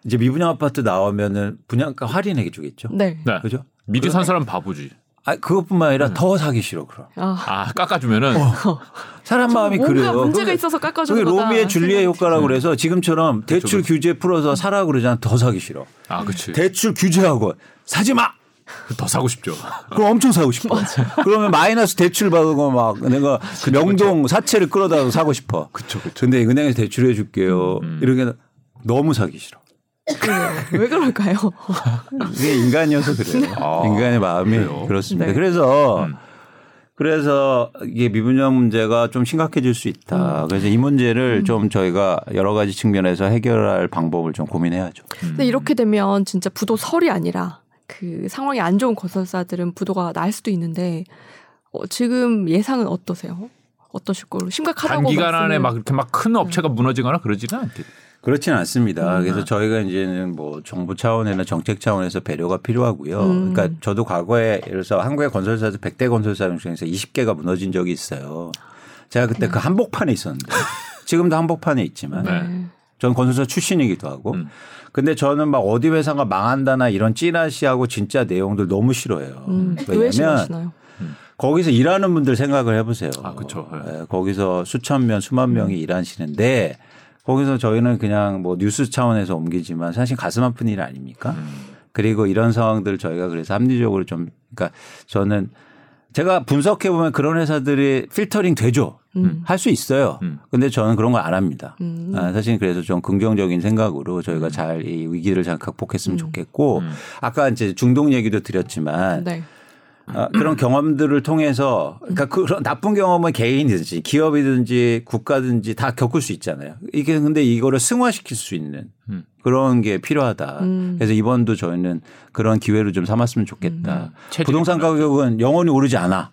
이제 미분양 아파트 나오면은 분양가 할인해 주겠죠.
네.
네.
그죠?
미리 산 사람 바보지.
아, 그것뿐만 아니라
음.
더 사기 싫어, 그럼.
아,
아 깎아주면은
사람 마음이 그래요.
문제가
그게-
있어서 깎아주는
그게
거다.
로미의 줄리의 효과라고 그래서 지금처럼 대출
그쵸.
규제 풀어서 사라 그러잖아. 더 사기 싫어.
아 그치.
대출 규제하고 사지 마.
더 사고 싶죠.
그럼 엄청 사고 싶어. 그러면 마이너스 대출 받고 막 내가 그 명동 사채를 끌어다 사고 싶어.
그쵸 그쵸.
근데 은행에서 대출해 줄게요.
음.
이렇게 너무 사기 싫어.
그래요. 왜 그럴까요?
이게 인간이어서 그래요.
아,
인간의 마음이
그래요?
그렇습니다
네.
그래서
음.
그래서 이게 미분양 문제가 좀 심각해질 수
음.
있다. 그래서 이 문제를 좀 저희가 여러 가지 측면에서 해결할 방법을 좀 고민해야죠.
근데 이렇게 되면 진짜 부도 설이 아니라 그 상황이 안 좋은 건설사들은 부도가 날 수도 있는데 어, 지금 예상은 어떠세요? 어떠실 걸로 심각하다고
단기간 안에
말씀을-
막 이렇게 막 큰 업체가 무너지거나 그러지는 않겠.
그렇지는 않습니다.
음.
그래서 저희가 이제는 뭐 정부 차원이나 정책 차원에서 배려가 필요하고요.
음.
그러니까 저도 과거에 예를 들어서 한국의 건설사에서 100대 건설사 중에서 20개가 무너진 적이 있어요. 제가 그때 그 한복판에 있었는데 지금도 한복판에 있지만
네.
네.
저는 건설사 출신이기도 하고.
음.
근데 저는 막 어디 회사가 망한다나 이런 찌라시하고 진짜 내용들 너무 싫어해요.
음, 왜
왜냐면
싫어하시나요?
거기서 일하는 분들 생각을 해보세요.
아, 그쵸. 네.
예, 거기서 수천 명, 수만 명이 일하시는데 거기서 저희는 그냥 뭐 뉴스 차원에서 옮기지만 사실 가슴 아픈 일 아닙니까? 그리고 이런 상황들 저희가 그래서 합리적으로 좀 그러니까 저는 제가 분석해 보면 그런 회사들이 필터링 되죠.
음.
할수 있어요.
음.
근데 저는 그런 걸 안 합니다.
음.
아, 사실 그래서 좀 긍정적인 생각으로 저희가 잘 이 위기를 잘 극복했으면 좋겠고
음.
아까 이제 중동 얘기도 드렸지만
네.
아, 그런 경험들을 통해서 그러니까 그런 나쁜 경험은 개인이든지 기업이든지 국가든지 다 겪을 수 있잖아요. 이게 근데 이거를 승화시킬 수 있는
음.
그런 게 필요하다.
음.
그래서 이번도 저희는 그런 기회를 좀 삼았으면 좋겠다.
체질이
부동산 가격은 영원히 오르지 않아.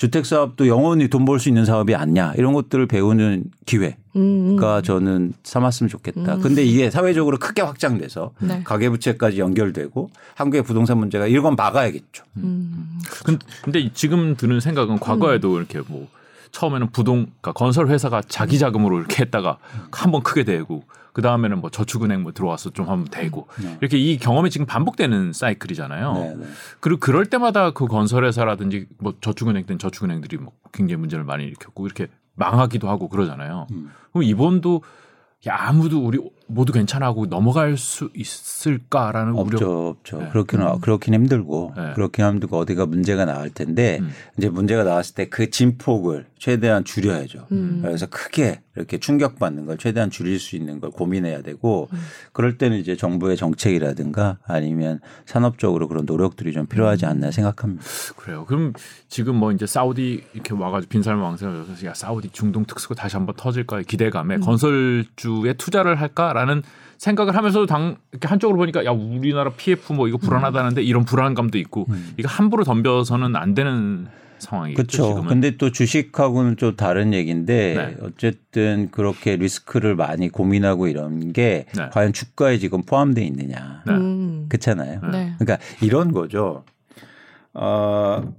주택 사업도 영원히 돈 벌 수 있는 사업이 아니야. 이런 것들을 배우는 기회가
음, 음.
저는 삼았으면 좋겠다. 근데 이게 사회적으로 크게 확장돼서
네.
가계부채까지 연결되고 한국의 부동산 문제가 이건 막아야겠죠.
음.
근- 근데 지금 드는 생각은 과거에도 이렇게 뭐 처음에는 부동 그러니까 건설 회사가 자기 자금으로 이렇게 했다가 한번 크게 되고 그 다음에는 뭐 저축은행 뭐 들어와서 좀 한번 되고 이렇게 이 경험이 지금 반복되는 사이클이잖아요.
네, 네.
그리고 그럴 때마다 그 건설회사라든지 뭐 저축은행 땐 저축은행들이 뭐 굉장히 문제를 많이 일으켰고 이렇게 망하기도 하고 그러잖아요.
음.
그럼 이번도 야 아무도 우리 모두 괜찮아하고 넘어갈 수 있을까라는 우려.
없죠, 없죠.
네.
그렇기는 그렇긴 힘들고
네.
그렇긴 힘들고 어디가 문제가 나올 텐데
음.
이제 문제가 나왔을 때 그 진폭을 최대한 줄여야죠.
음.
그래서 크게 이렇게 충격받는 걸 최대한 줄일 수 있는 걸 고민해야 되고
음.
그럴 때는 이제 정부의 정책이라든가 아니면 산업적으로 그런 노력들이 좀 필요하지
음.
않나 생각합니다.
그래요. 그럼 지금 뭐 이제 사우디 이렇게 와가지고 빈살만 왕생하셔서 야 사우디 중동 특수가 다시 한번 터질까의 기대감에
음.
건설주에 투자를 할까 라는 생각을 하면서도 당 이렇게 한쪽으로 보니까 야 우리나라 PF 뭐 이거
음.
불안하다는데 이런 불안감도 있고 이거 함부로 덤벼서는 안 되는 상황이겠죠.
그렇죠.
지금은.
근데 또 주식하고는 좀 다른 얘기인데
네.
어쨌든 그렇게 리스크를 많이 고민하고 이런 게
네.
과연 주가에 지금 포함되어 있느냐.
네.
음.
그렇잖아요.
네.
그러니까 이런 거죠. 어,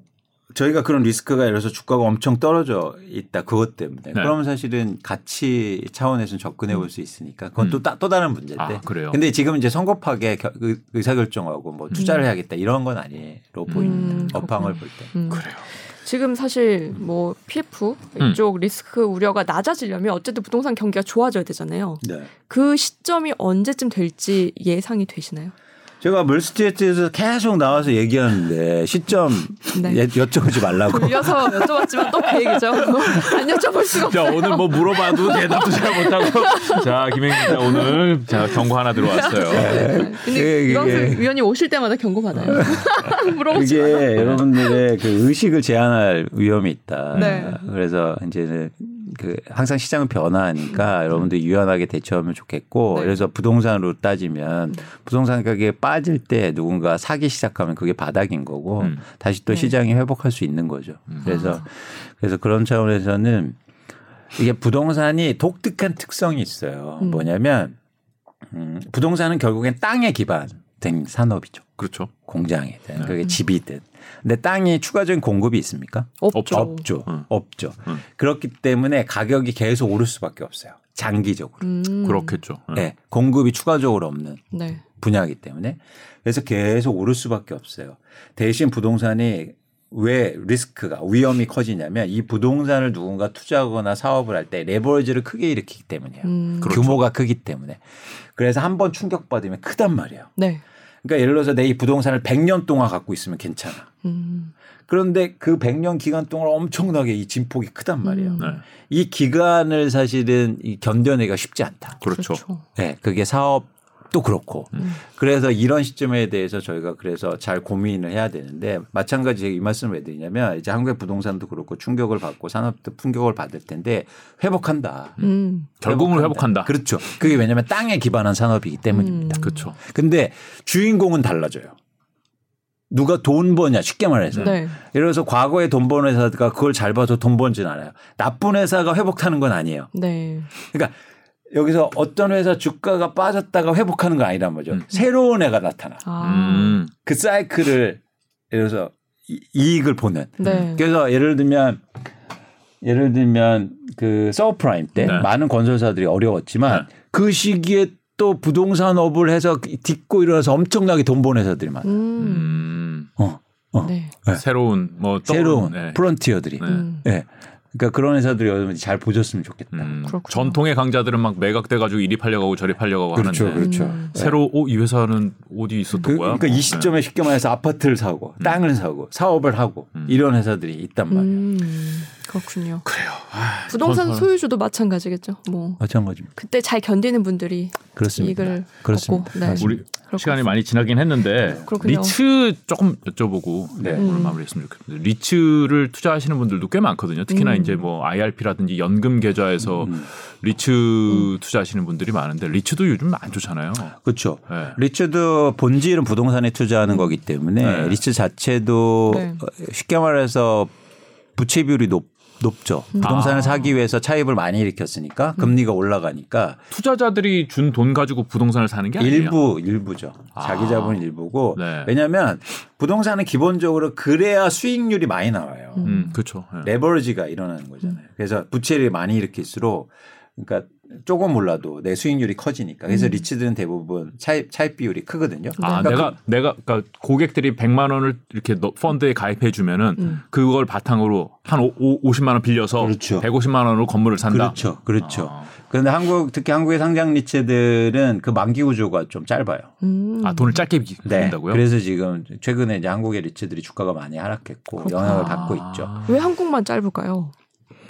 저희가 그런 리스크가 예를 들어서 주가가 엄청 떨어져 있다. 그것 때문에.
네.
그러면 사실은 가치 차원에서는 접근해 볼 수 있으니까 그건 또,
음.
따- 또 다른 문제인데.
아, 그래요?
근데 지금 이제 성급하게 겨- 의- 의사결정하고 뭐 투자를 해야겠다 이런 건 아니로 보입니다.
음,
업황을
그렇군요.
볼 때.
음.
그래요.
지금 사실 뭐 PF
음.
이쪽 리스크 우려가 낮아지려면 어쨌든 부동산 경기가 좋아져야 되잖아요.
네.
그 시점이 언제쯤 될지 예상이 되시나요?
제가 멀스트리트에서 계속 나와서 얘기하는데 시점
네.
예- 여쭤보지 말라고.
돌려서 여쭤봤지만 또 그 얘기죠. 안 여쭤볼 수가
자
없어요.
오늘 뭐 물어봐도 대답도 잘 못하고 자 김행 기자 오늘 자 경고 하나 들어왔어요.
네. 근데
이게-
유광수
이게-
위원이 오실 때마다 경고 받아요. 물어보지
이게. 여러분들의 그 의식을 제한할 위험이 있다.
네.
그래서 이제는 그 항상 시장은 변화하니까 여러분들이 유연하게 대처하면 좋겠고
네.
그래서 부동산으로 따지면 부동산 가격이 빠질 때 누군가 사기 시작하면 그게 바닥인 거고
음.
다시 또
네.
시장이 회복할 수 있는 거죠. 그래서 그래서 그런 차원에서는 이게 부동산이 독특한 특성이 있어요.
음.
뭐냐면 음, 부동산은 결국엔 땅에 기반된 산업이죠.
그렇죠.
공장이든
네.
그게 집이든. 근데 땅이 추가적인 공급이 있습니까?
없죠.
없죠.
응.
없죠.
응.
그렇기 때문에 가격이 계속 오를 수밖에 없어요. 장기적으로.
음.
그렇겠죠. 응.
네. 공급이 추가적으로 없는
네.
분야이기 때문에 그래서 계속 오를 수밖에 없어요. 대신 부동산이 왜 리스크가 위험이 커지냐면 이 부동산을 누군가 투자하거나 사업을 할 때 레버리지를 크게 일으키기 때문이에요.
음.
그렇죠.
규모가 크기 때문에. 그래서 한 번 충격받으면 크단 말이에요.
네.
그러니까 예를 들어서 내 이 부동산을 100년 동안 갖고 있으면 괜찮아.
음.
그런데 그 100년 기간 동안 엄청나게 이 진폭이 크단 말이에요.
음.
네.
이 기간을 사실은 이 견뎌내기가 쉽지 않다.
그렇죠.
네, 그게 사업 도 그렇고.
음.
그래서 이런 시점에 대해서 저희가 그래서 잘 고민을 해야 되는데 마찬가지 이 말씀을 왜 드리냐면 이제 한국의 부동산도 그렇고 충격을 받고 산업도 풍격을 받을 텐데 회복한다.
음.
결국은 회복한다.
그렇죠. 그게 왜냐하면 땅에 기반한 산업이기 때문입니다.
음.
그렇죠.
근데 주인공은 달라져요. 누가 돈 버냐 쉽게 말해서
네.
예를 들어서 과거에 돈 버는 회사가 그걸 잘 봐서 돈 번진 않아요. 나쁜 회사가 회복하는 건 아니에요.
네.
그러니까 여기서 어떤 회사 주가가 빠졌다가 회복하는 건 아니란 말이죠.
음.
새로운 애가 나타나.
아.
음.
그 사이클을 예를 들어서 이- 이익을 보는.
네.
그래서 예를 들면 예를 들면 그 서브프라임 때
네.
많은 건설사들이 어려웠지만 그 시기에 또 부동산업을 해서 딛고 일어나서 엄청나게 돈 번 회사들이 많아요.
음.
음,
어, 어.
네.
네.
새로운 뭐
새로운
네.
프론티어들이.
네.
음.
예. 그러니까 그런 회사들이 여러분 잘 보셨으면 좋겠다.
음. 전통의 강자들은 막 매각돼가지고 이리 팔려가고 뭐 저리 팔려가고
그렇죠,
하는데
그렇죠.
음.
새로 어, 이 회사는 어디 있었던
그,
거야?
그러니까 이
뭐,
시점에 쉽게 말해서 아파트를 사고 땅을 사고 사업을 하고
음.
이런 회사들이 있단 말이에요.
음. 그렇군요.
그래요. 아,
부동산
전설-
소유주도 마찬가지겠죠. 뭐
마찬가지입니다.
그때 잘 견디는 분들이
그렇습니다.
이익을
그렇습니다.
얻고, 네.
우리
그렇군요.
시간이 많이 지나긴 했는데
그렇군요.
리츠 조금 여쭤보고
네.
오늘
음.
마무리했으면 좋겠는데 리츠를 투자하시는 분들도 꽤 많거든요. 특히나
음.
이제 뭐 IRP라든지 연금 계좌에서
음.
리츠
음.
투자하시는 분들이 많은데 리츠도 요즘 안 좋잖아요.
그렇죠.
네.
리츠도 본질은 부동산에 투자하는 거기 때문에
네.
리츠 자체도
네.
어, 쉽게 말해서 부채 비율이 높, 높죠. 부동산을
아.
사기 위해서 차입을 많이 일으켰으니까 금리가 올라가니까
투자자들이 준 돈 가지고 부동산을 사는 게 아니에요.
일부 일부죠.
아.
자기 자본 일부고
네.
왜냐하면 부동산은 기본적으로 그래야 수익률이 많이 나와요.
음, 그렇죠. 네.
레버리지가 일어나는 거잖아요. 그래서 부채를 많이 일으킬수록 그러니까 조금 몰라도 내 수익률이 커지니까. 그래서
음.
리츠들은 대부분 차입 차입 비율이 크거든요.
아,
그러니까
내가 내가 그러니까 고객들이 100만 원을 이렇게 너- 펀드에 가입해 주면은
음.
그걸 바탕으로 한 오, 오, 50만 원 빌려서
그렇죠.
150만 원으로 건물을 산다.
그렇죠. 그렇죠.
아.
그런데 한국 특히 한국의 상장 리츠들은 그 만기 구조가 좀 짧아요.
음.
아, 돈을 짧게
네.
빈다고요?
그래서 지금 최근에 이제 한국의 리츠들이 주가가 많이 하락했고
그렇구나.
영향을 받고 있죠.
왜 한국만 짧을까요?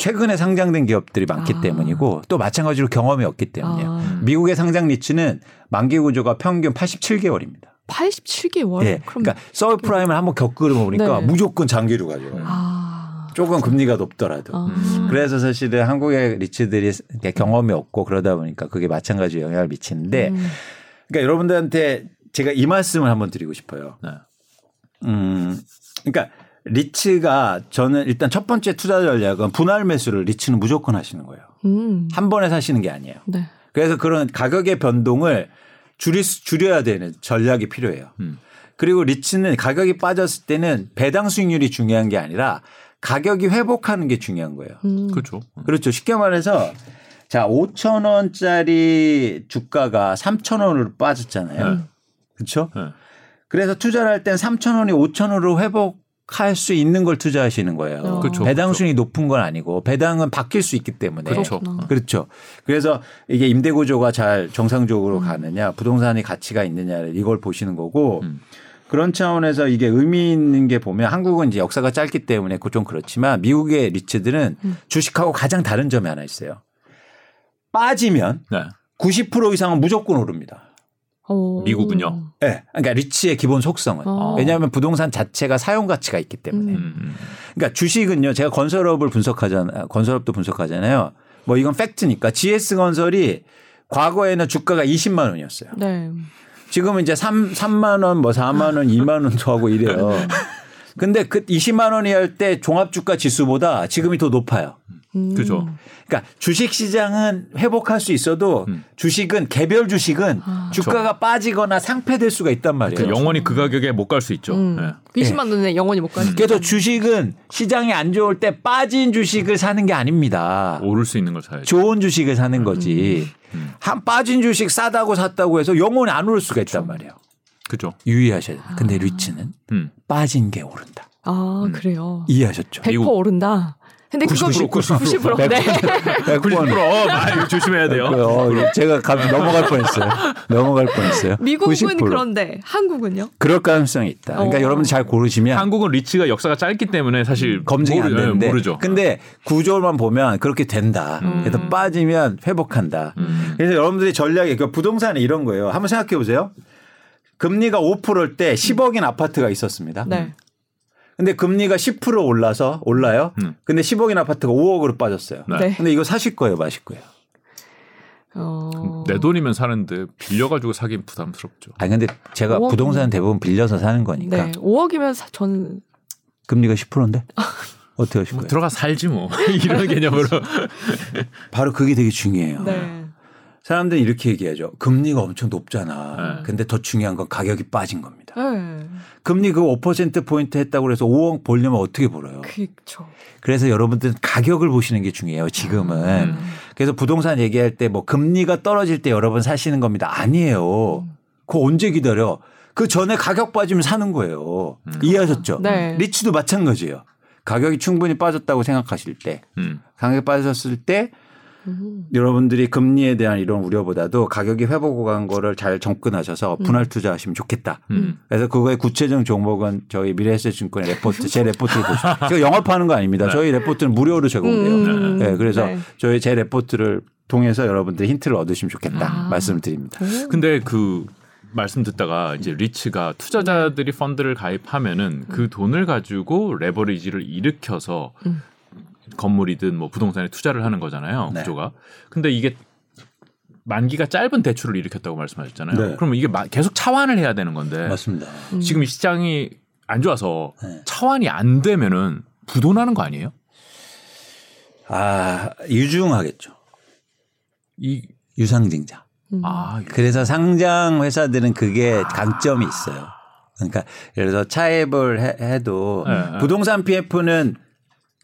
최근에 상장된 기업들이 많기
아.
때문이고 또 마찬가지로 경험이 없기 때문이에요.
아,
미국의 상장 리츠는 만기 구조가 평균 87개월입니다.
87개월.
예. 그러니까 서브프라임을 한번 겪으러 보니까
네.
무조건 장기로 가져가요.
아.
조금 금리가 높더라도.
아.
음.
그래서 사실은 한국의 리츠들이 경험이 없고 그러다 보니까 그게 마찬가지로 영향을 미치는데
음.
그러니까 여러분들한테 제가 이 말씀을 한번 드리고 싶어요.
네.
음, 그러니까 리츠가 저는 일단 첫 번째 투자 전략은 분할 매수를 리츠는 무조건 하시는 거예요.
음.
한 번에 사시는 게 아니에요.
네.
그래서 그런 가격의 변동을 줄이, 줄여야 되는 전략이 필요해요.
음.
그리고 리츠는 가격이 빠졌을 때는 배당 수익률이 중요한 게 아니라 가격이 회복하는 게 중요한 거예요.
음.
그렇죠.
그렇죠. 쉽게 말해서 자, 5천 원짜리 주가가 3천 원으로 빠졌잖아요.
네.
그렇죠?
네.
그래서 투자를 할 땐 3천 원이 5천 원으로 회복 할수 있는 걸 투자하시는 거예요.
어.
그렇죠.
배당
그렇죠.
수익이 높은 건 아니고 배당은 바뀔 수 있기 때문에
그렇죠.
그렇죠. 그래서 이게 임대 구조가 잘 정상적으로
음.
가느냐, 부동산이 가치가 있느냐를 이걸 보시는 거고
음.
그런 차원에서 이게 의미 있는 게 보면 한국은 이제 역사가 짧기 때문에 그좀 그렇지만 미국의 리츠들은
음.
주식하고 가장 다른 점이 하나 있어요. 빠지면
네.
90% 이상은 무조건 오릅니다.
어.
미국은요?
예. 네. 그러니까 리츠의 기본 속성은.
어.
왜냐하면 부동산 자체가 사용 가치가 있기 때문에.
음.
음, 음.
그러니까 주식은요. 제가 건설업을 분석하잖아요. 건설업도 분석하잖아요. 뭐 이건 팩트니까 GS 건설이 과거에는 주가가 20만 원이었어요.
네.
지금은 이제 3, 3만 원, 뭐 4만 원, 2만 원도 하고 이래요. 근데 그 20만 원이 할 때 종합 주가 지수보다 지금이 더 높아요.
음.
그죠.
그러니까 주식 시장은 회복할 수 있어도
음.
주식은 개별 주식은
아.
주가가 빠지거나 상패될 수가 있단 말이에요.
그 영원히 그 가격에 못 갈 수 있죠.
음.
네.
20만 원에 영원히 못 가지.
그래서 주식은 시장이 안 좋을 때 빠진 주식을 사는 게 아닙니다.
오를 수 있는 걸 사야죠.
좋은 주식을 사는 거지.
음.
한 빠진 주식 싸다고 샀다고 해서 영원히 안 오를 수가 있단 말이에요.
그죠.
유의하셔야 돼요. 근데 리츠는
음.
빠진 게 오른다.
아
음.
그래요.
이해하셨죠?
100%
미국.
오른다. 근데 그거
90%,
90%, 90%. 네.
100번.
어, 아, 이거 조심해야 돼요.
어, 제가 감 넘어갈 뻔했어요. 넘어갈 뻔했어요.
미국은
90%.
그런데 한국은요?
그럴 가능성이 있다. 그러니까
어.
여러분들 잘 고르시면
한국은 리츠가 역사가 짧기 때문에 사실
검증이 안
모르- 네,
되는데
모르죠.
근데 구조만 보면 그렇게 된다.
음.
그래서 빠지면 회복한다.
음.
그래서 여러분들이 전략이 그 부동산이 이런 거예요. 한번 생각해 보세요. 금리가 5%일 때 10억인 아파트가 있었습니다.
네.
근데 금리가 10% 올라서 올라요.
음.
근데 10억인 아파트가 5억으로 빠졌어요.
네.
네.
근데 이거 사실 거예요, 마실 거예요.
어.
내 돈이면 사는데 빌려가지고 사긴 부담스럽죠.
아니 근데 제가
5억 이면-
부동산 대부분 빌려서 사는 거니까
네. 5억이면 사, 저는
금리가 10%인데 어떻게 하실
뭐
거예요?
들어가 살지 뭐 이런 개념으로.
바로 그게 되게 중요해요.
네.
사람들이 이렇게 얘기하죠. 금리가 엄청 높잖아.
네.
근데 더 중요한 건 가격이 빠진 겁니다.
네.
금리 그 5% 포인트 했다고 해서 5억 벌려면 어떻게 벌어요?
그렇죠.
그래서 여러분들은 가격을 보시는 게 중요해요. 지금은.
음.
그래서 부동산 얘기할 때 뭐 금리가 떨어질 때 여러분 사시는 겁니다. 아니에요. 그거 언제 기다려? 그 전에 가격 빠지면 사는 거예요. 이해하셨죠?
네.
리츠도 마찬가지예요. 가격이 충분히 빠졌다고 생각하실 때,
음.
가격이 빠졌을 때
음.
여러분들이 금리에 대한 이런 우려보다도 가격이 회복한 거를 잘 접근하셔서
음.
분할 투자하시면 좋겠다.
음.
그래서 그거의 구체적 종목은 저희 미래에셋증권의 레포트, 제 레포트를 보시면 제가 영업하는 거 아닙니다.
네.
저희 레포트는 무료로 제공돼요.
음.
네, 그래서
네.
저희 제 레포트를 통해서 여러분들이 힌트를 얻으시면 좋겠다
아.
말씀드립니다.
근데 그 말씀 듣다가 이제 리츠가 투자자들이 펀드를 가입하면은 그 돈을 가지고 레버리지를 일으켜서
음.
건물이든 뭐 부동산에 투자를 하는 거잖아요.
네.
구조가. 근데 이게 만기가 짧은 대출을 일으켰다고 말씀하셨잖아요.
네.
그러면 이게 마- 계속 차환을 해야 되는 건데
맞습니다.
지금 이 시장이 안 좋아서
네.
차환이 안 되면은 부도나는 거 아니에요?
아 유중하겠죠.
이
유상증자.
음.
아,
그래서 상장 회사들은 그게 강점이 있어요. 그러니까 예를 들어서 차입을 해, 해도
네, 네.
부동산 PF는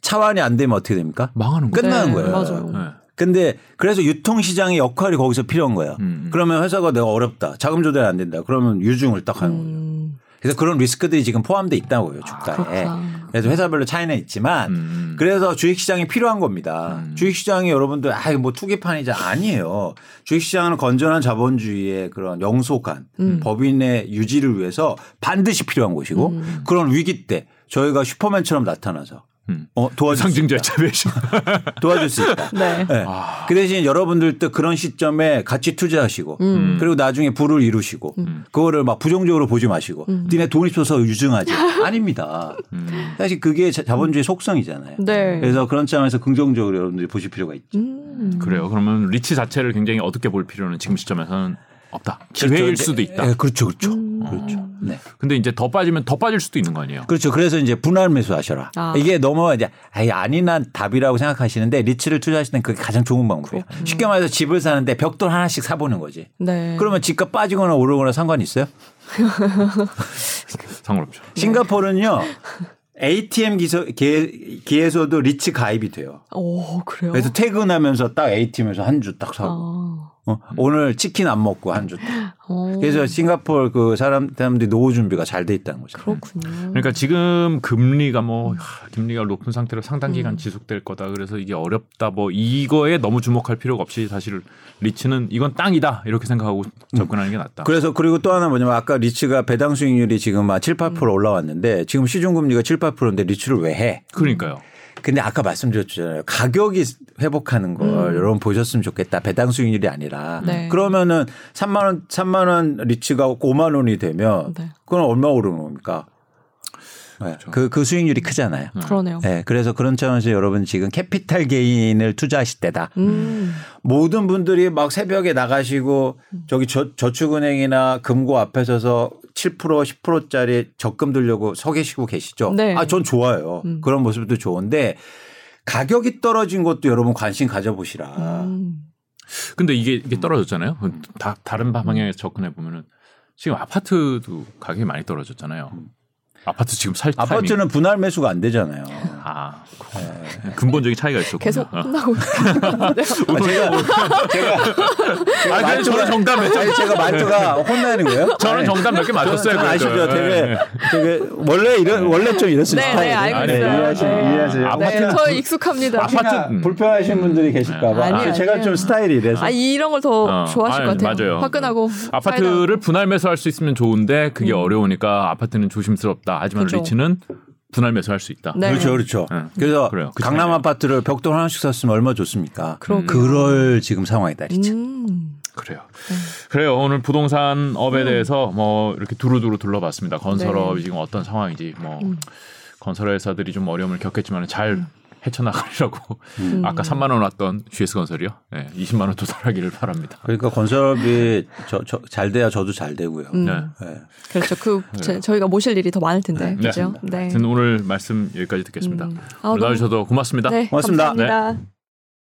차환이 안 되면 어떻게 됩니까?
망하는 거.
끝나는
네,
거예요.
맞아요.
네.
근데 그래서 유통시장의 역할이 거기서 필요한 거예요.
음.
그러면 회사가 내가 어렵다. 자금 조달이 안 된다. 그러면 유중을 딱 하는 거예요.
음.
그래서 그런 리스크들이 지금 포함돼 있다고요. 주가에.
그렇구나.
그래서 회사별로 차이는 있지만
음.
그래서 주식시장이 필요한 겁니다.
음.
주식시장이 여러분들 아이 뭐 투기판이자 아니에요. 주식시장은 건전한 자본주의의 그런 영속한
음.
법인의 유지를 위해서 반드시 필요한 곳이고
음.
그런 위기 때 저희가 슈퍼맨처럼 나타나서
음.
어, 도와줄, 수,
상징자 차별심.
도와줄 수 있다.
네.
네.
아.
그 대신 여러분들도 그런 시점에 같이 투자하시고
음.
그리고 나중에 부를 이루시고
음.
그거를 막 부정적으로 보지 마시고
음.
니네 돈 있어서 유증하지 아닙니다.
음.
사실 그게 자- 자본주의 속성이잖아요.
네.
그래서 그런 차원에서 긍정적으로 여러분들이 보실 필요가 있죠.
음.
그래요. 그러면 리치 자체를 굉장히 어둡게 볼 필요는 지금 시점에서는 없다. 기회일
그렇죠.
수도 있다.
예, 그렇죠, 그렇죠,
음.
그렇죠. 네,
근데 이제 더 빠지면 더 빠질 수도 있는 거 아니에요?
그렇죠. 그래서 이제 분할 매수하셔라.
아.
이게 너무 이제 아니난 답이라고 생각하시는데 리츠를 투자하실 땐 그게 가장 좋은 방법이에요. 쉽게 말해서 집을 사는데 벽돌 하나씩 사보는 거지.
네.
그러면 집값 빠지거나 오르거나 상관 있어요?
상관없죠.
싱가포르는요. ATM 기소, 기, 기에서도 리츠 가입이 돼요.
오 그래요.
그래서 퇴근하면서 딱 ATM에서 한 주 딱 사고.
아.
어, 오늘 치킨 안 먹고 한 주. 그래서 싱가포르 그 사람, 사람들이 노후 준비가 잘 돼 있다는 거죠.
그렇군요.
그러니까 지금 금리가 뭐 하, 금리가 높은 상태로 상당 기간
음.
지속될 거다. 그래서 이게 어렵다. 뭐 이거에 너무 주목할 필요가 없이 사실 리츠는 이건 땅이다 이렇게 생각하고 접근하는 게 낫다.
그래서 그리고 또 하나 뭐냐면 아까 리츠가 배당 수익률이 지금 한 7, 8% 올라왔는데 지금 시중 금리가 7, 8%인데 리츠를 왜 해?
그러니까요.
근데 아까 말씀드렸잖아요. 가격이 회복하는 걸
음.
여러분 보셨으면 좋겠다. 배당 수익률이 아니라.
네.
그러면은 3만 원, 3만 원 리츠가 5만 원이 되면
네.
그건 얼마 오르는 겁니까? 네. 그, 그 수익률이 크잖아요.
그러네요.
네. 그래서 그런 차원에서 여러분 지금 capital gain을 투자하실 때다.
음.
모든 분들이 막 새벽에 나가시고 저기 저, 저축은행이나 금고 앞에 서서 7% 10%짜리 적금 들려고 서 계시고 계시죠.
네.
아, 전 좋아요.
음.
그런 모습도 좋은데 가격이 떨어진 것도 여러분 관심 가져보시라.
음.
근데 이게 이게 떨어졌잖아요. 다 다른 방향에서 접근해 보면은 지금 아파트도 가격이 많이 떨어졌잖아요. 아파트 지금 살 타이밍.
아파트는 분할 매수가 안 되잖아요.
아 근본적인 차이가 있었군요.
계속
어.
혼나고 있는데요.
아, 제가 제가
아, 그래서 저는 정답 몇
아니 제가 말투가 혼나는 거예요?
저는 정답 몇 개 맞췄어요.
저는 아시죠? 되게
네.
되게 원래 이런 원래 좀 이랬을
네,
스타일이에요.
네, 알고
있어요.
네, 이해하시,
네.
이해하세요.
아파트는
네, 저 익숙합니다.
아파트- 음.
불편하신 분들이 계실까봐
아니에요,
제가. 좀 스타일이 이래서
아 이런 걸더
어,
좋아하실
아니,
것 같아요.
맞아요.
화끈하고
아파트를 분할 매수할 수 있으면 좋은데 그게
음.
어려우니까 아파트는 조심스럽다. 하지만
그죠.
리츠는 분할 매수할 수 있다.
네.
그렇죠, 그렇죠.
네.
그래서
그래요. 그
강남. 아파트를 벽돌 하나씩 샀으면 얼마 좋습니까?
그러게요.
그럴 지금 상황이다, 진짜.
음.
그래요. 그래요. 오늘 부동산 업에
음.
대해서 뭐 이렇게 두루두루 둘러봤습니다. 건설업이
네.
지금 어떤 상황인지 뭐
음.
건설 회사들이 좀 어려움을 겪겠지만 잘 헤쳐나가리라고
음.
아까 3만 원 왔던 GS 건설이요. 네, 20만 원 도달하기를 바랍니다.
그러니까 건설업이 저, 저, 잘 돼야 저도 잘 되고요.
음.
네.
네.
그렇죠. 그 제, 저희가 모실 일이 더 많을 텐데.
네.
그죠? 네.
하여튼 오늘 말씀 여기까지 듣겠습니다.
음. 아,
오늘 나와주셔서 고맙습니다.
네.
고맙습니다.
감사합니다.